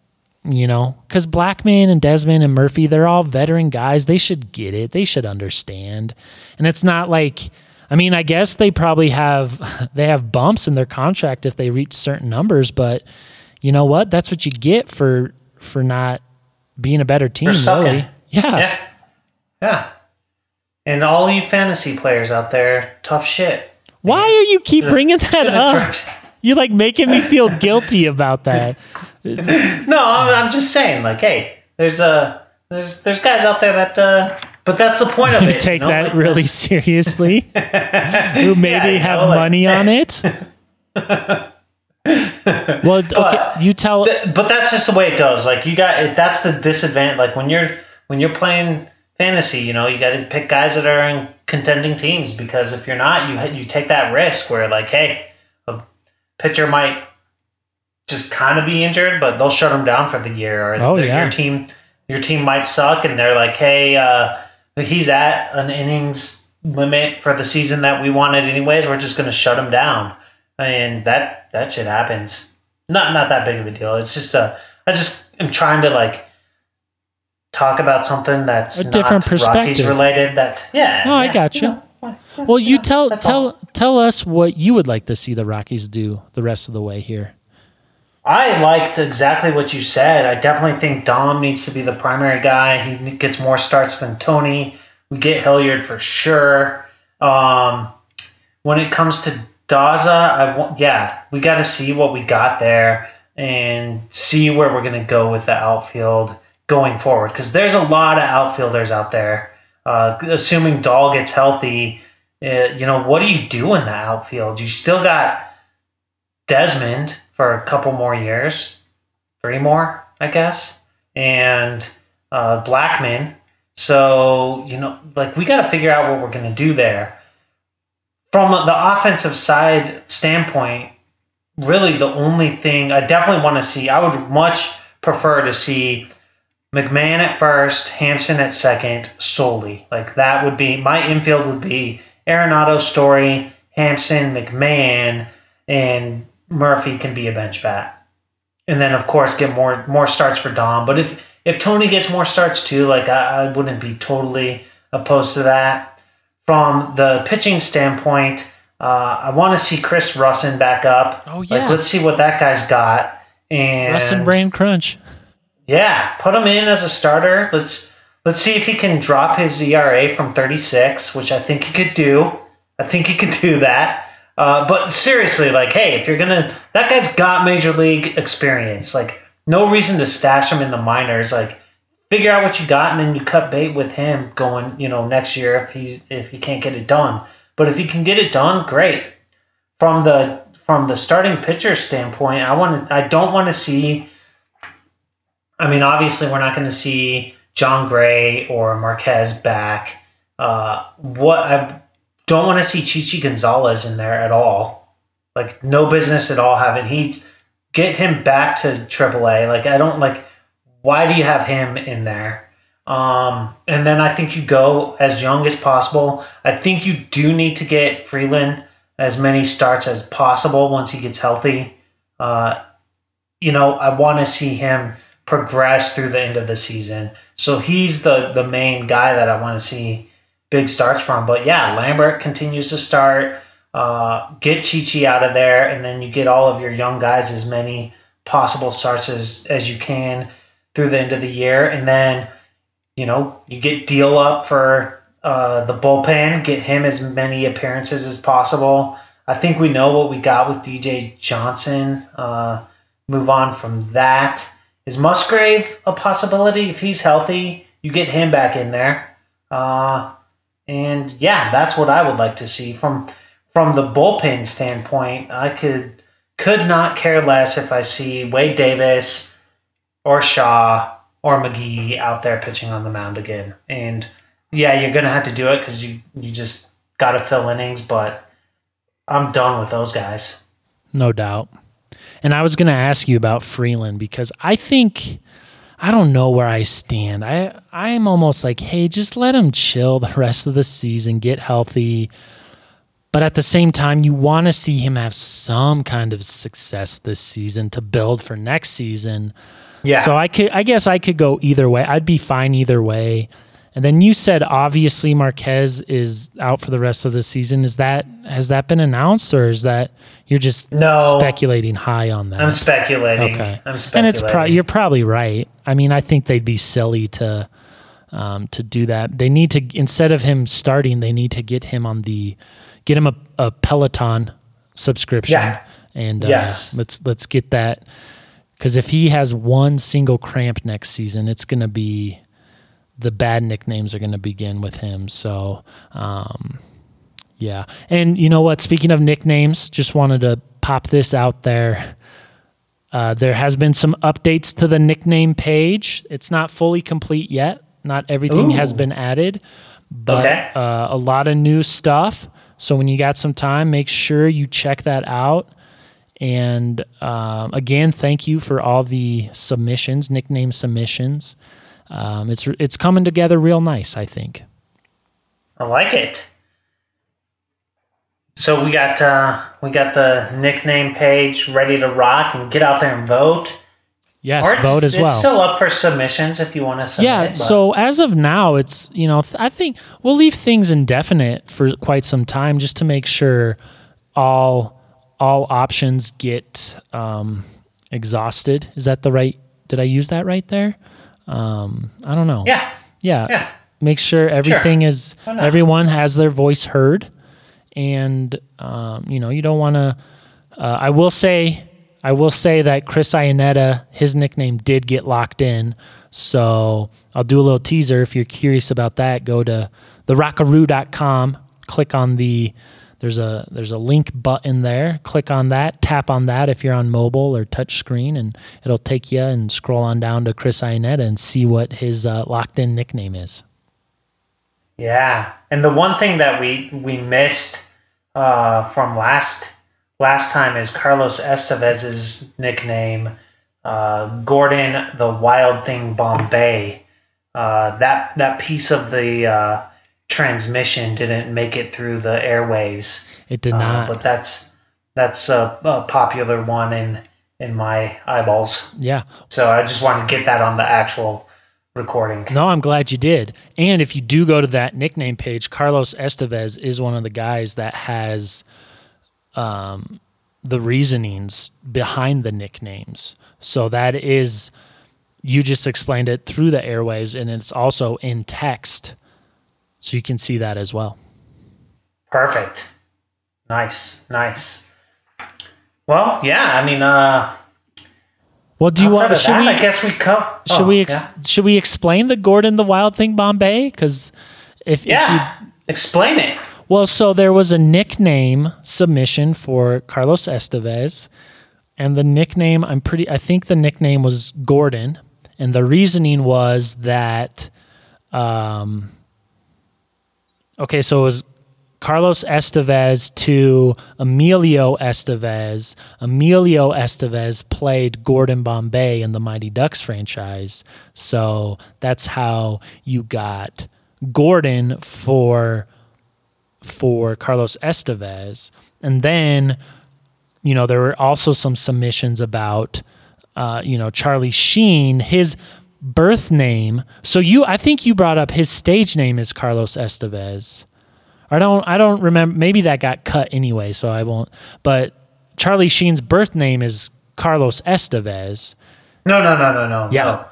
you know, because Blackmon and Desmond and Murphy, they're all veteran guys. They should get it. They should understand. And it's not like, I mean, I guess they probably have they have bumps in their contract if they reach certain numbers, but you know what? That's what you get for for not being a better team, really. Yeah. Yeah. Yeah. And all you fantasy players out there, tough shit. Why are you keep bringing that up? You're like making me feel guilty about that. no, I'm, I'm just saying, like, hey, there's a there's there's guys out there that, uh, but that's the point of You it. take you know, that like really this- seriously. Who maybe you have know, like- money on it. well, okay, But- you tell. Th- but that's just the way it goes. Like you got it- that's the disadvantage. Like when you're when you're playing fantasy, you know, you got to pick guys that are in contending teams because if you're not, you you take that risk where like, hey, a pitcher might just kind of be injured, but they'll shut him down for the year, or Oh, the- yeah. your team your team might suck, and they're like, hey, uh, he's at an innings limit for the season that we wanted anyways. We're just going to shut him down, and that that shit happens not not that big of a deal. It's just a I just am trying to like talk about something that's A different not Rockies perspective. related. That yeah. No, I yeah, got you. know, Well, you tell tell all. tell us what you would like to see the Rockies do the rest of the way here. I liked exactly what you said. I definitely think Dom needs to be the primary guy. He gets more starts than Tony. We get Hilliard for sure. Um, when it comes to Daza, I want yeah, we got to see what we got there and see where we're gonna go with the outfield going forward because there's a lot of outfielders out there. Uh, assuming Dahl gets healthy, uh, you know what do you do in the outfield? You still got Desmond for a couple more years, three more, I guess, and uh, Blackmon. So you know, like we got to figure out what we're gonna do there. From the offensive side standpoint, really the only thing I definitely want to see, I would much prefer to see McMahon at first, Hampson at second, solely. Like that would be my infield would be Arenado, Story, Hampson, McMahon, and Murphy can be a bench bat. And then of course get more more starts for Dom. But if if Tony gets more starts too, like I, I wouldn't be totally opposed to that. From the pitching standpoint, uh, I want to see Chris Rusin back up. Oh, Like let's see what that guy's got. And Russ and Brain Crunch. Yeah, put him in as a starter. Let's let's see if he can drop his ERA from 36, which I think he could do. I think he could do that. Uh, but seriously, like, hey, if you're gonna, that guy's got major league experience. Like, no reason to stash him in the minors. Like, figure out what you got, and then you cut bait with him going, you know, next year if he's if he can't get it done. But if he can get it done, great. From the from the starting pitcher standpoint, I want to. I don't want to see I mean, obviously, we're not going to see Jon Gray or Marquez back. Uh, what I don't want to see Chichi Gonzalez in there at all. Like, no business at all having. He's get him back to AAA. Like, I don't like. Why do you have him in there? Um, and then I think you go as young as possible. I think you do need to get Freeland as many starts as possible once he gets healthy. Uh, you know, I want to see him progress through the end of the season. So he's the the main guy that I want to see big starts from. But yeah, Lambert continues to start. Uh, get Chichi out of there, and then you get all of your young guys as many possible starts as, as you can through the end of the year, and then you know you get Diehl up for uh, the bullpen, get him as many appearances as possible. I think we know what we got with DJ Johnson. Uh, move on from that. Is Musgrave a possibility? If he's healthy, you get him back in there. Uh, and yeah, that's what I would like to see from from the bullpen standpoint. I could could not care less if I see Wade Davis or Shaw or McGee out there pitching on the mound again. And yeah, you're gonna have to do it because you you just got to fill innings. But I'm done with those guys. No doubt. And I was going to ask you about Freeland because I think I don't know where I stand. I I'm almost like, hey, just let him chill the rest of the season, get healthy. but at the same time, you want to see him have some kind of success this season to build for next season. Yeah. So I could, I guess, I could go either way. I'd be fine either way. And then you said obviously Marquez is out for the rest of the season. Is that has that been announced, or is that you're just No. speculating high on that? I'm speculating. Okay, I'm speculating. and it's pro- you're probably right. I mean, I think they'd be silly to um, to do that. They need to instead of him starting, they need to get him on the get him a, a Peloton subscription. Yeah. And uh, Yes. let's let's get that because if he has one single cramp next season, it's going to be the bad nicknames are going to begin with him. So. Um, yeah. And you know what? Speaking of nicknames, just wanted to pop this out there. Uh, there has been some updates to the nickname page. It's not fully complete yet. Not everything has been added, but Okay. uh, a lot of new stuff. So when you got some time, make sure you check that out. And um, again, thank you for all the submissions, nickname submissions. Um, it's it's coming together real nice, I think. I like it. So we got uh, we got the nickname page ready to rock and get out there and vote. Yes, Or it's- vote as it's well. still up for submissions if you want to submit. Yeah, but- so as of now, it's you know th- I think we'll leave things indefinite for quite some time just to make sure all all options get um, exhausted. Is that the right? Did I use that right there? Um, I don't know. yeah, yeah. yeah. Make sure everything is everyone has their voice heard, and um, you know you don't want to. Uh, I will say, I will say that Chris Iannetta, his nickname did get locked in. So I'll do a little teaser. If you're curious about that, go to therockaroo.com, click on the there's a there's a link button there. Click on that, tap on that if you're on mobile or touch screen, and it'll take you and scroll on down to Chris Iannetta and see what his uh, locked in nickname is. Yeah, and the one thing that we we missed uh, from last last time is Carlos Estevez's nickname, uh, Gordon the Wild Thing Bombay. Uh, that that piece of the uh, transmission didn't make it through the airways, It did uh, not. but that's that's a, a popular one in in my eyeballs. yeah. So I just wanted to get that on the actual recording. No, I'm glad you did. And if you do go to that nickname page, Carlos Estevez is one of the guys that has um, the reasonings behind the nicknames. So that is, you just explained it through the airwaves, and it's also in text. So you can see that as well. Perfect. Nice, nice. Well, yeah, I mean, uh, Well, do you want? Should that, we? I guess we come. should oh, we? Ex- yeah. Should we explain the Gordon the Wild Thing Bombay? Because if, if you Yeah, explain it. Well, so there was a nickname submission for Carlos Estevez, and the nickname I'm pretty I think the nickname was Gordon, and the reasoning was that um okay, so it was Carlos Estevez to Emilio Estevez. Emilio Estevez played Gordon Bombay in the Mighty Ducks franchise. So that's how you got Gordon for for Carlos Estevez. And then, you know, there were also some submissions about, uh, you know, Charlie Sheen, his birth name. So you, I think you brought up his stage name is Carlos Estevez. I don't, I don't remember. Maybe that got cut anyway, so I won't. But Charlie Sheen's birth name is Carlos Estevez. No, no, no, no, no. Yeah.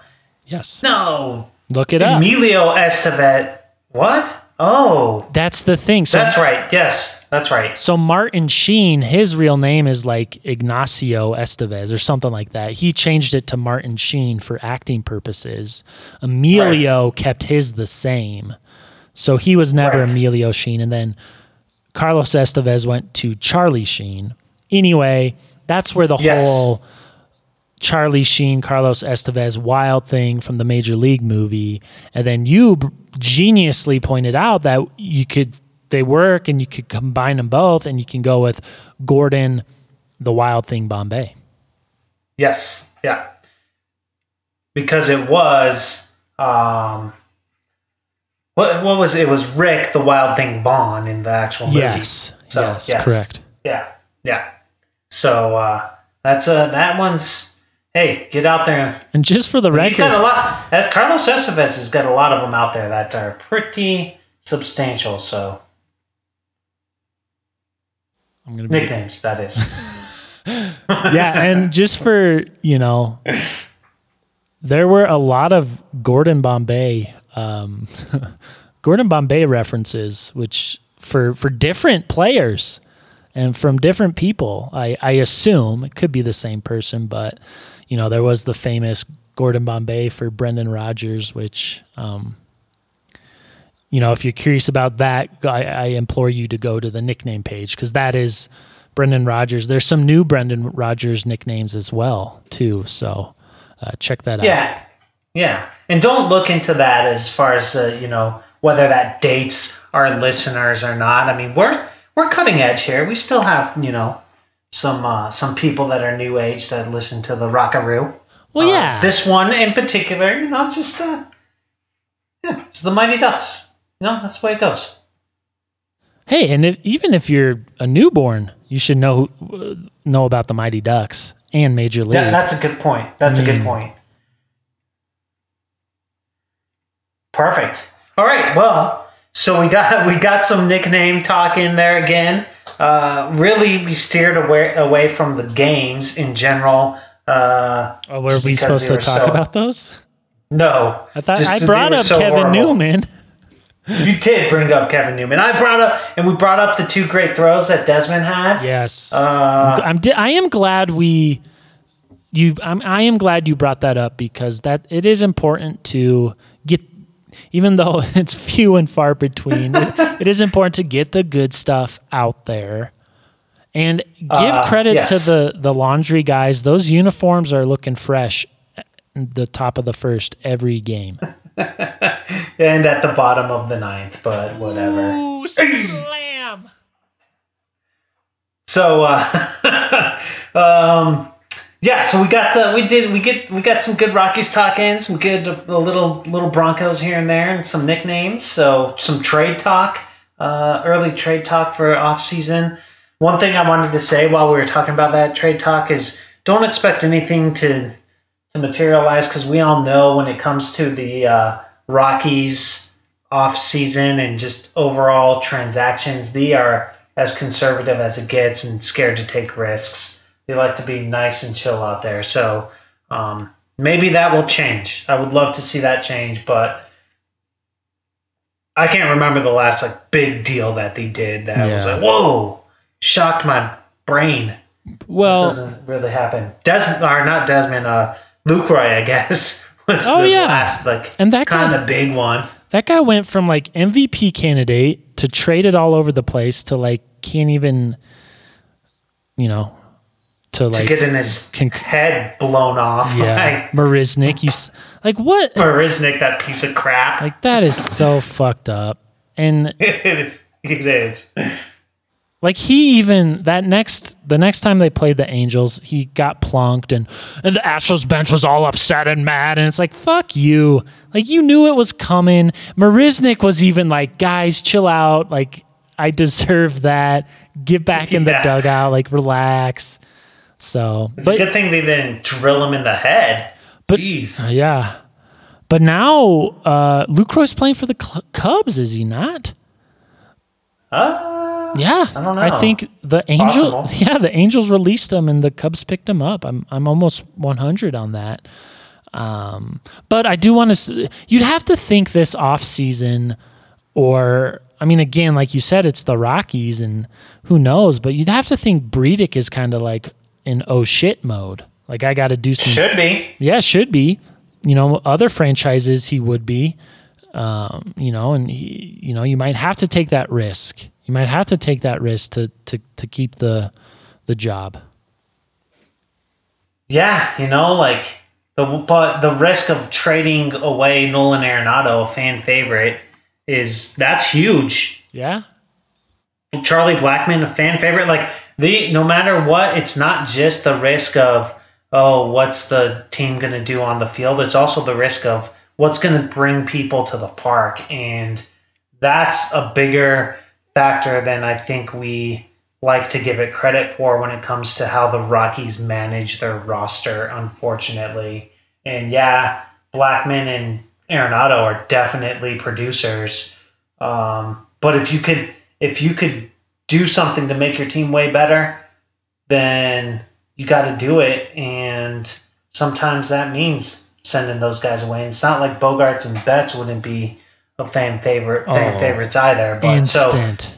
Yes, No. look it no. up. Emilio Estevez. What? Oh, That's the thing. So that's right. Yes, that's right. So Martin Sheen, his real name is like Ignacio Estevez or something like that. He changed it to Martin Sheen for acting purposes. Emilio kept his the same. So he was never Right. Emilio Sheen. And then Carlos Estevez went to Charlie Sheen. Anyway, that's where the Yes. whole Charlie Sheen, Carlos Estevez wild thing from the Major League movie. And then you b- geniusly pointed out that you could, they work and you could combine them both and you can go with Gordon, the wild thing Bombay. Yes. Yeah. Because it was um what what was it? It was Rick the Wild Thing Vaughn in the actual movie. Yes. So yes, correct. Yeah, yeah. So uh, that's uh, that one's. Hey, get out there. And just for the He's got a record, lot. As Carlos Estevez has got a lot of them out there that are pretty substantial. So I'm gonna be nicknames, that is. yeah, and just for you know, there were a lot of Gordon Bombay, um, Gordon Bombay references, which for for different players and from different people. I I assume it could be the same person, but you know, there was the famous Gordon Bombay for Brendan Rodgers, which. Um, you know, if you're curious about that, I, I implore you to go to the nickname page because that is Brendan Rodgers. There's some new Brendan Rodgers nicknames as well, too. So uh, check that out. Yeah, yeah, and don't look into that as far as uh, you know whether that dates our listeners or not. I mean, we're we're cutting edge here. We still have you know some uh, some people that are new age that listen to the Rockaroo. Well, Uh, yeah. this one in particular, you know, it's just uh, yeah, it's the Mighty Ducks. You know, that's the way it goes. hey, and if, even if you're a newborn, you should know know about the Mighty Ducks and Major League. Yeah, that's a good point. That's a good Mm. point. Perfect. All right. Well, so we got we got some nickname talk in there again. Uh, really, we steered away away from the games in general. Uh, oh, were we supposed to talk so- about those? No, I thought I brought up so Kevin horrible. Newman. You did bring up Kevin Newman. I brought up and we brought up the two great throws that Desmond had. Yes. Uh, I'm di- I am glad we you I'm, I am glad you brought that up because that it is important to get even though it's few and far between it, it is important to get the good stuff out there and give Uh, credit to the the laundry guys those uniforms are looking fresh at the top of the first every game and at the bottom of the ninth, but whatever. Ooh, slam So, uh, um, yeah, so we got uh, we did we get we got some good Rockies talk in, some good uh, little little Broncos here and there, and some nicknames. So some trade talk, uh, early trade talk for off season. One thing I wanted to say while we were talking about that trade talk is don't expect anything to to materialize because we all know when it comes to the uh, Rockies off season and just overall transactions, they are as conservative as it gets and scared to take risks. They like to be nice and chill out there. So um, maybe that will change. I would love to see that change, but I can't remember the last like big deal that they did that was like whoa, shocked my brain. well doesn't really happen. Desmond or not Desmond, uh, Lucroy, I guess was Oh, the yeah. last like and that kind of big one. That guy went from like MVP candidate to traded all over the place to like can't even, you know, to to like get in his conc- head blown off. yeah, Marisnick. You s- like what? Like Marisnick, that piece of crap. Like that is so fucked up. And it is. It is. Like he even that next the next time they played the Angels, he got plunked and and the Astros bench was all upset and mad and it's like fuck you. Like you knew it was coming. Marisnick was even like, guys, chill out. Like I deserve that. Get back in the dugout. Like relax. So, It's but a good thing they didn't drill him in the head. But- Jeez. uh, yeah, but now uh, Lucroy's playing for the Cubs, is he not? Uh, Yeah, I don't know. think the Angel. Possible. Yeah, the Angels released him, and the Cubs picked him up. I'm I'm almost 100 on that. Um, but I do want to. You'd have to think this off season, or I mean, again, like you said, it's the Rockies, and who knows? But you'd have to think Bridich is kind of like in oh shit mode. Like I got to do some. should be. Yeah, should be. You know, other franchises he would be. Um, you know, and he, you know, you might have to take that risk. You might have to take that risk to to to keep the the job. Yeah, you know, like the but the risk of trading away Nolan Arenado, a fan favorite, is that's huge. Yeah. Charlie Blackmon, a fan favorite. Like the no matter what, it's not just the risk of oh, what's the team going to do on the field. It's also the risk of what's going to bring people to the park, and that's a bigger factor than I think we like to give it credit for when it comes to how the Rockies manage their roster, unfortunately. And yeah, Blackmon and Arenado are definitely producers. Um, but if you could if you could do something to make your team way better, then you got to do it. And sometimes that means sending those guys away. And it's not like Bogaerts and Betts wouldn't be a fan favorite fan Oh, favorites either. But so Instant.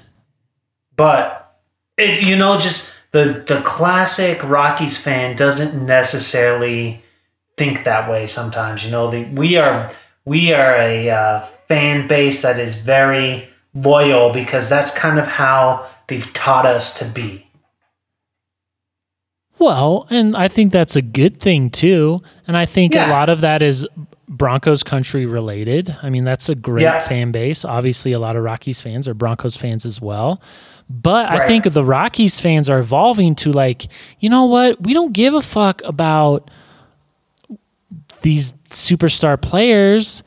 but it you know just the the classic Rockies fan doesn't necessarily think that way sometimes. You know, the, we are we are a uh, fan base that is very loyal because that's kind of how they've taught us to be. Well, and I think that's a good thing too. And I think Yeah. a lot of that is Broncos country related. I mean, that's a great Yeah. fan base. Obviously, a lot of Rockies fans are Broncos fans as well. But I think the Rockies fans are evolving to like, you know what? We don't give a fuck about these superstar players.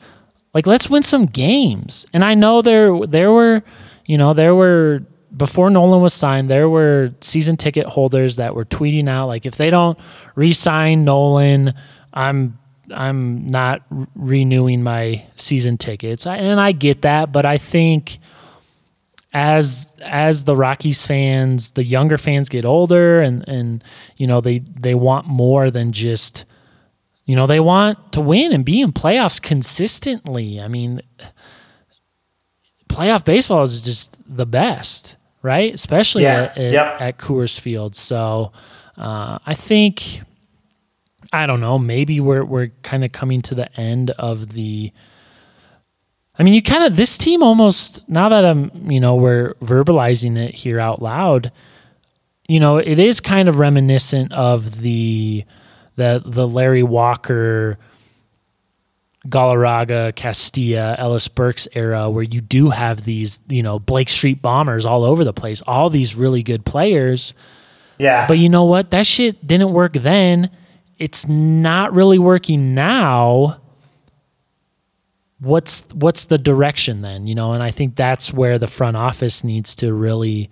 Like, let's win some games. And I know there there were, you know, there were before Nolan was signed, there were season ticket holders that were tweeting out like, if they don't re-sign Nolan, I'm I'm not r- renewing my season tickets. I, and I get that, but I think as as the Rockies fans, the younger fans get older and and you know they they want more than just you know they want to win and be in playoffs consistently. I mean playoff baseball is just the best, right? Especially Yeah, at, at, yep. at Coors Field. So uh, I think I don't know. Maybe we're we're kind of coming to the end of the. I mean, you kind of this team almost now that I'm you know we're verbalizing it here out loud. You know, it is kind of reminiscent of the the the Larry Walker, Galarraga, Castilla, Ellis Burks era, where you do have these you know Blake Street bombers all over the place, all these really good players. Yeah. But you know what? That shit didn't work then. It's not really working now. What's what's the direction then? You know, and I think that's where the front office needs to really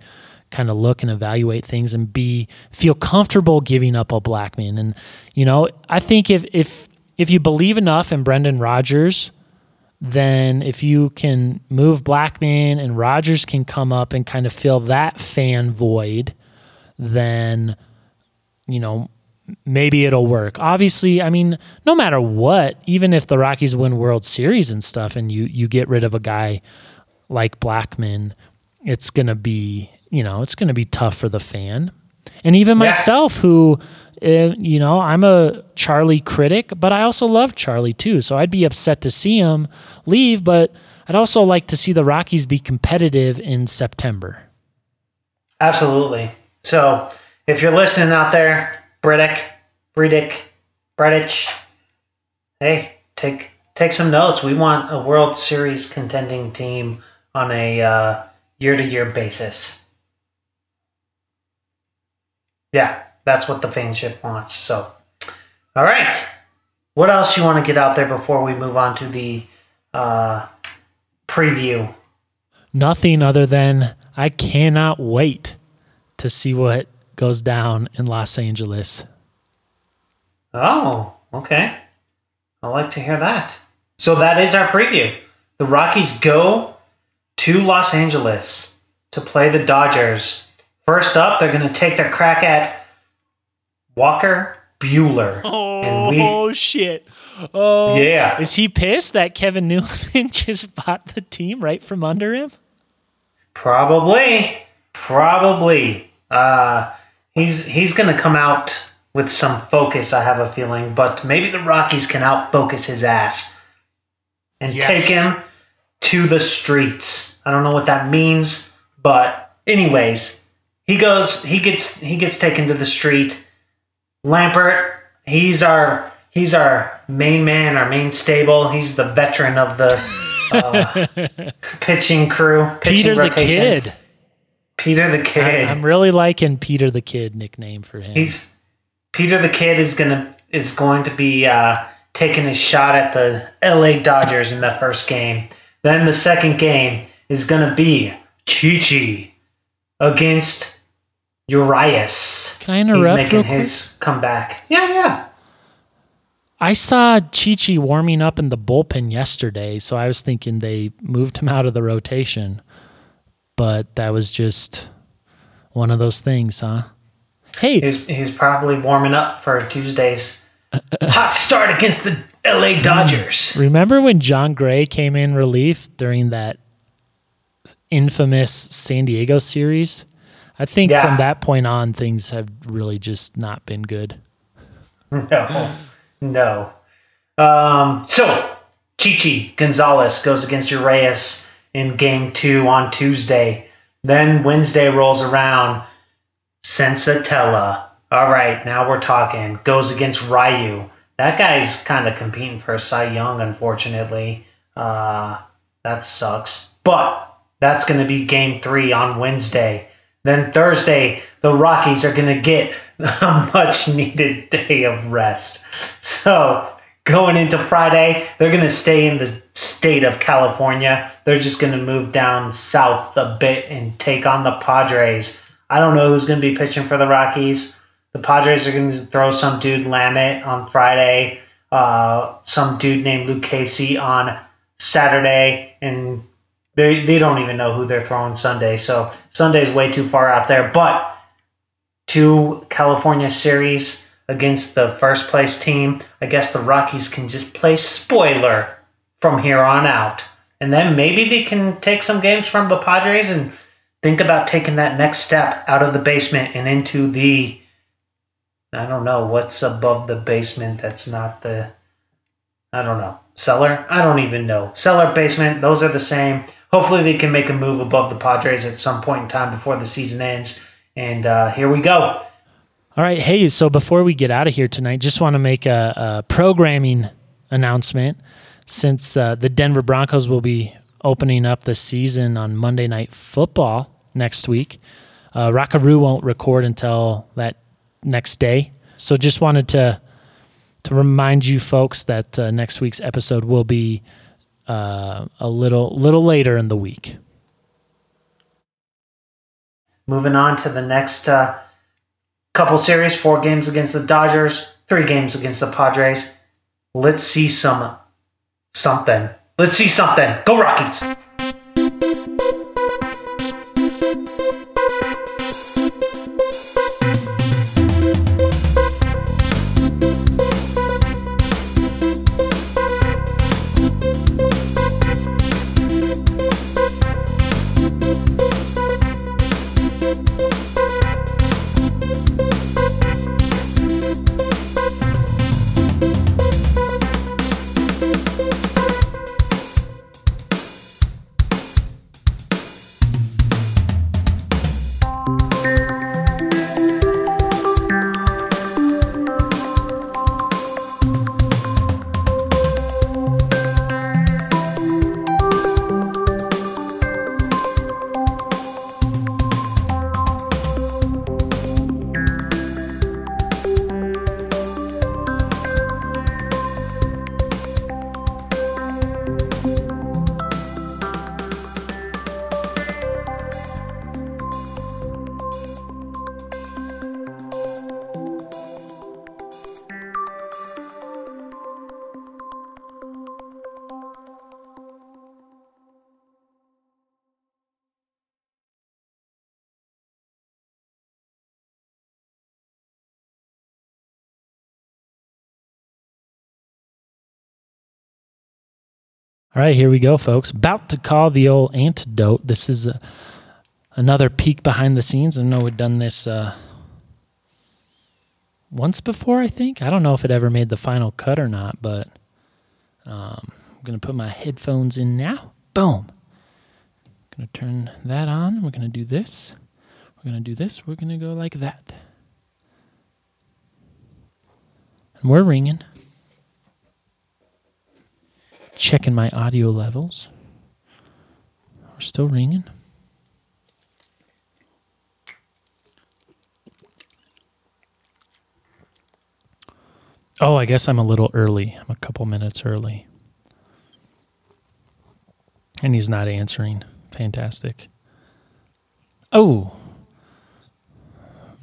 kind of look and evaluate things and be feel comfortable giving up a Blackmon. And you know, I think if if if you believe enough in Brendan Rodgers, then if you can move Blackmon and Rodgers can come up and kind of fill that fan void, then you know maybe it'll work. Obviously, I mean, no matter what, even if the Rockies win World Series and stuff and you you get rid of a guy like Blackmon, it's going to be, you know, it's going to be tough for the fan. And even Yeah. myself who you know, I'm a Charlie critic, but I also love Charlie too. So I'd be upset to see him leave, but I'd also like to see the Rockies be competitive in September. Absolutely. So if you're listening out there, Bredick, Bredick, Bridich, hey, take take some notes. We want a World Series contending team on a uh, year-to-year basis. Yeah, that's what the fanship wants. So, all right. What else you want to get out there before we move on to the uh, preview? Nothing other than I cannot wait to see what goes down in Los Angeles. Oh, okay. I like to hear that. So that is our preview. The Rockies go to Los Angeles to play the Dodgers. First up, they're going to take their crack at Walker Buehler. And we- Oh shit! Oh Yeah. Is he pissed that Kevin Newman just bought the team right from under him? Probably, probably. Uh, he's he's going to come out with some focus. I have a feeling, but maybe the Rockies can outfocus his ass and Yes. take him to the streets. I don't know what that means, but anyways, he goes. He gets he gets taken to the street. Lambert, he's our he's our main man, our main stable. He's the veteran of the uh, pitching crew. Pitching Peter the. Kid. Peter the Kid. I'm really liking Peter the Kid nickname for him. He's Peter the Kid is gonna is going to be uh, taking his shot at the L.A. Dodgers in that first game. Then the second game is gonna be Chi against Urias. Can I interrupt He's making his comeback. Yeah, yeah. I saw Chi warming up in the bullpen yesterday, so I was thinking they moved him out of the rotation. But that was just one of those things, huh? Hey, He's, he's probably warming up for Tuesday's hot start against the LA Dodgers. remember when Jon Gray came in relief during that infamous San Diego series? I think Yeah. from that point on, things have really just not been good. No, no. Um, so, Chichi Gonzalez goes against Urias in game two on Tuesday. Then Wednesday rolls around. Senzatela. All right, now we're talking. Goes against Ryu. That guy's kind of competing for a Cy Young, unfortunately. Uh, that sucks. But that's going to be game three on Wednesday. Then Thursday, the Rockies are going to get a much needed day of rest. So going into Friday, they're going to stay in the state of California. They're just going to move down south a bit and take on the Padres. I don't know who's going to be pitching for the Rockies. The Padres are going to throw some dude Lamet on Friday, uh, some dude named Lucchesi on Saturday, and they they don't even know who they're throwing Sunday. So Sunday's way too far out there. But two California series against the first place team. I guess the Rockies can just play spoiler from here on out. And then maybe they can take some games from the Padres and think about taking that next step out of the basement and into the I don't know what's above the basement that's not the I don't know. Cellar? I don't even know. Cellar, basement, those are the same. Hopefully they can make a move above the Padres at some point in time before the season ends. And uh, here we go. All right. Hey, so before we get out of here tonight, just want to make a, a programming announcement since uh, the Denver Broncos will be opening up the season on Monday Night Football next week. Uh, Rockaroo won't record until that next day. So just wanted to to remind you folks that uh, next week's episode will be uh, a little little later in the week. Moving on to the next uh, couple series four games against the Dodgers, three games against the Padres. Let's see some something. Let's see something. Go Rockies! All right, here we go, folks. About to call the old antidote. This is a, another peek behind the scenes. I know we've done this uh, once before, I think. I don't know if it ever made the final cut or not, but um, I'm going to put my headphones in now. Boom. Going to turn that on. We're going to do this. We're going to do this. We're going to go like that. And we're ringing checking my audio levels. We're still ringing. Oh, I guess I'm a little early. I'm a couple minutes early. And he's not answering. Fantastic. Oh,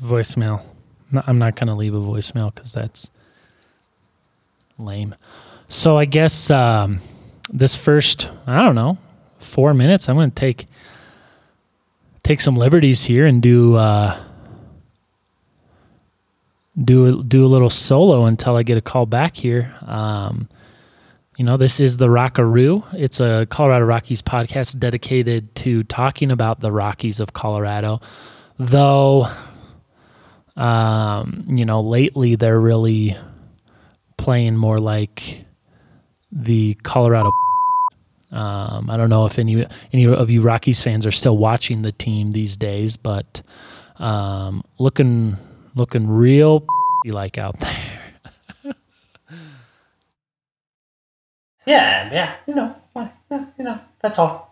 voicemail. No, I'm not going to leave a voicemail because that's lame. So I guess um, this first, I don't know, four minutes, I'm going to take take some liberties here and do uh, do do a little solo until I get a call back here. Um, you know, this is the Rockaroo. It's a Colorado Rockies podcast dedicated to talking about the Rockies of Colorado. Though, um, you know, lately they're really playing more like the Colorado. Um, I don't know if any any of you Rockies fans are still watching the team these days, but um, looking looking real like out there. Yeah, yeah, you know, yeah, you know, that's all.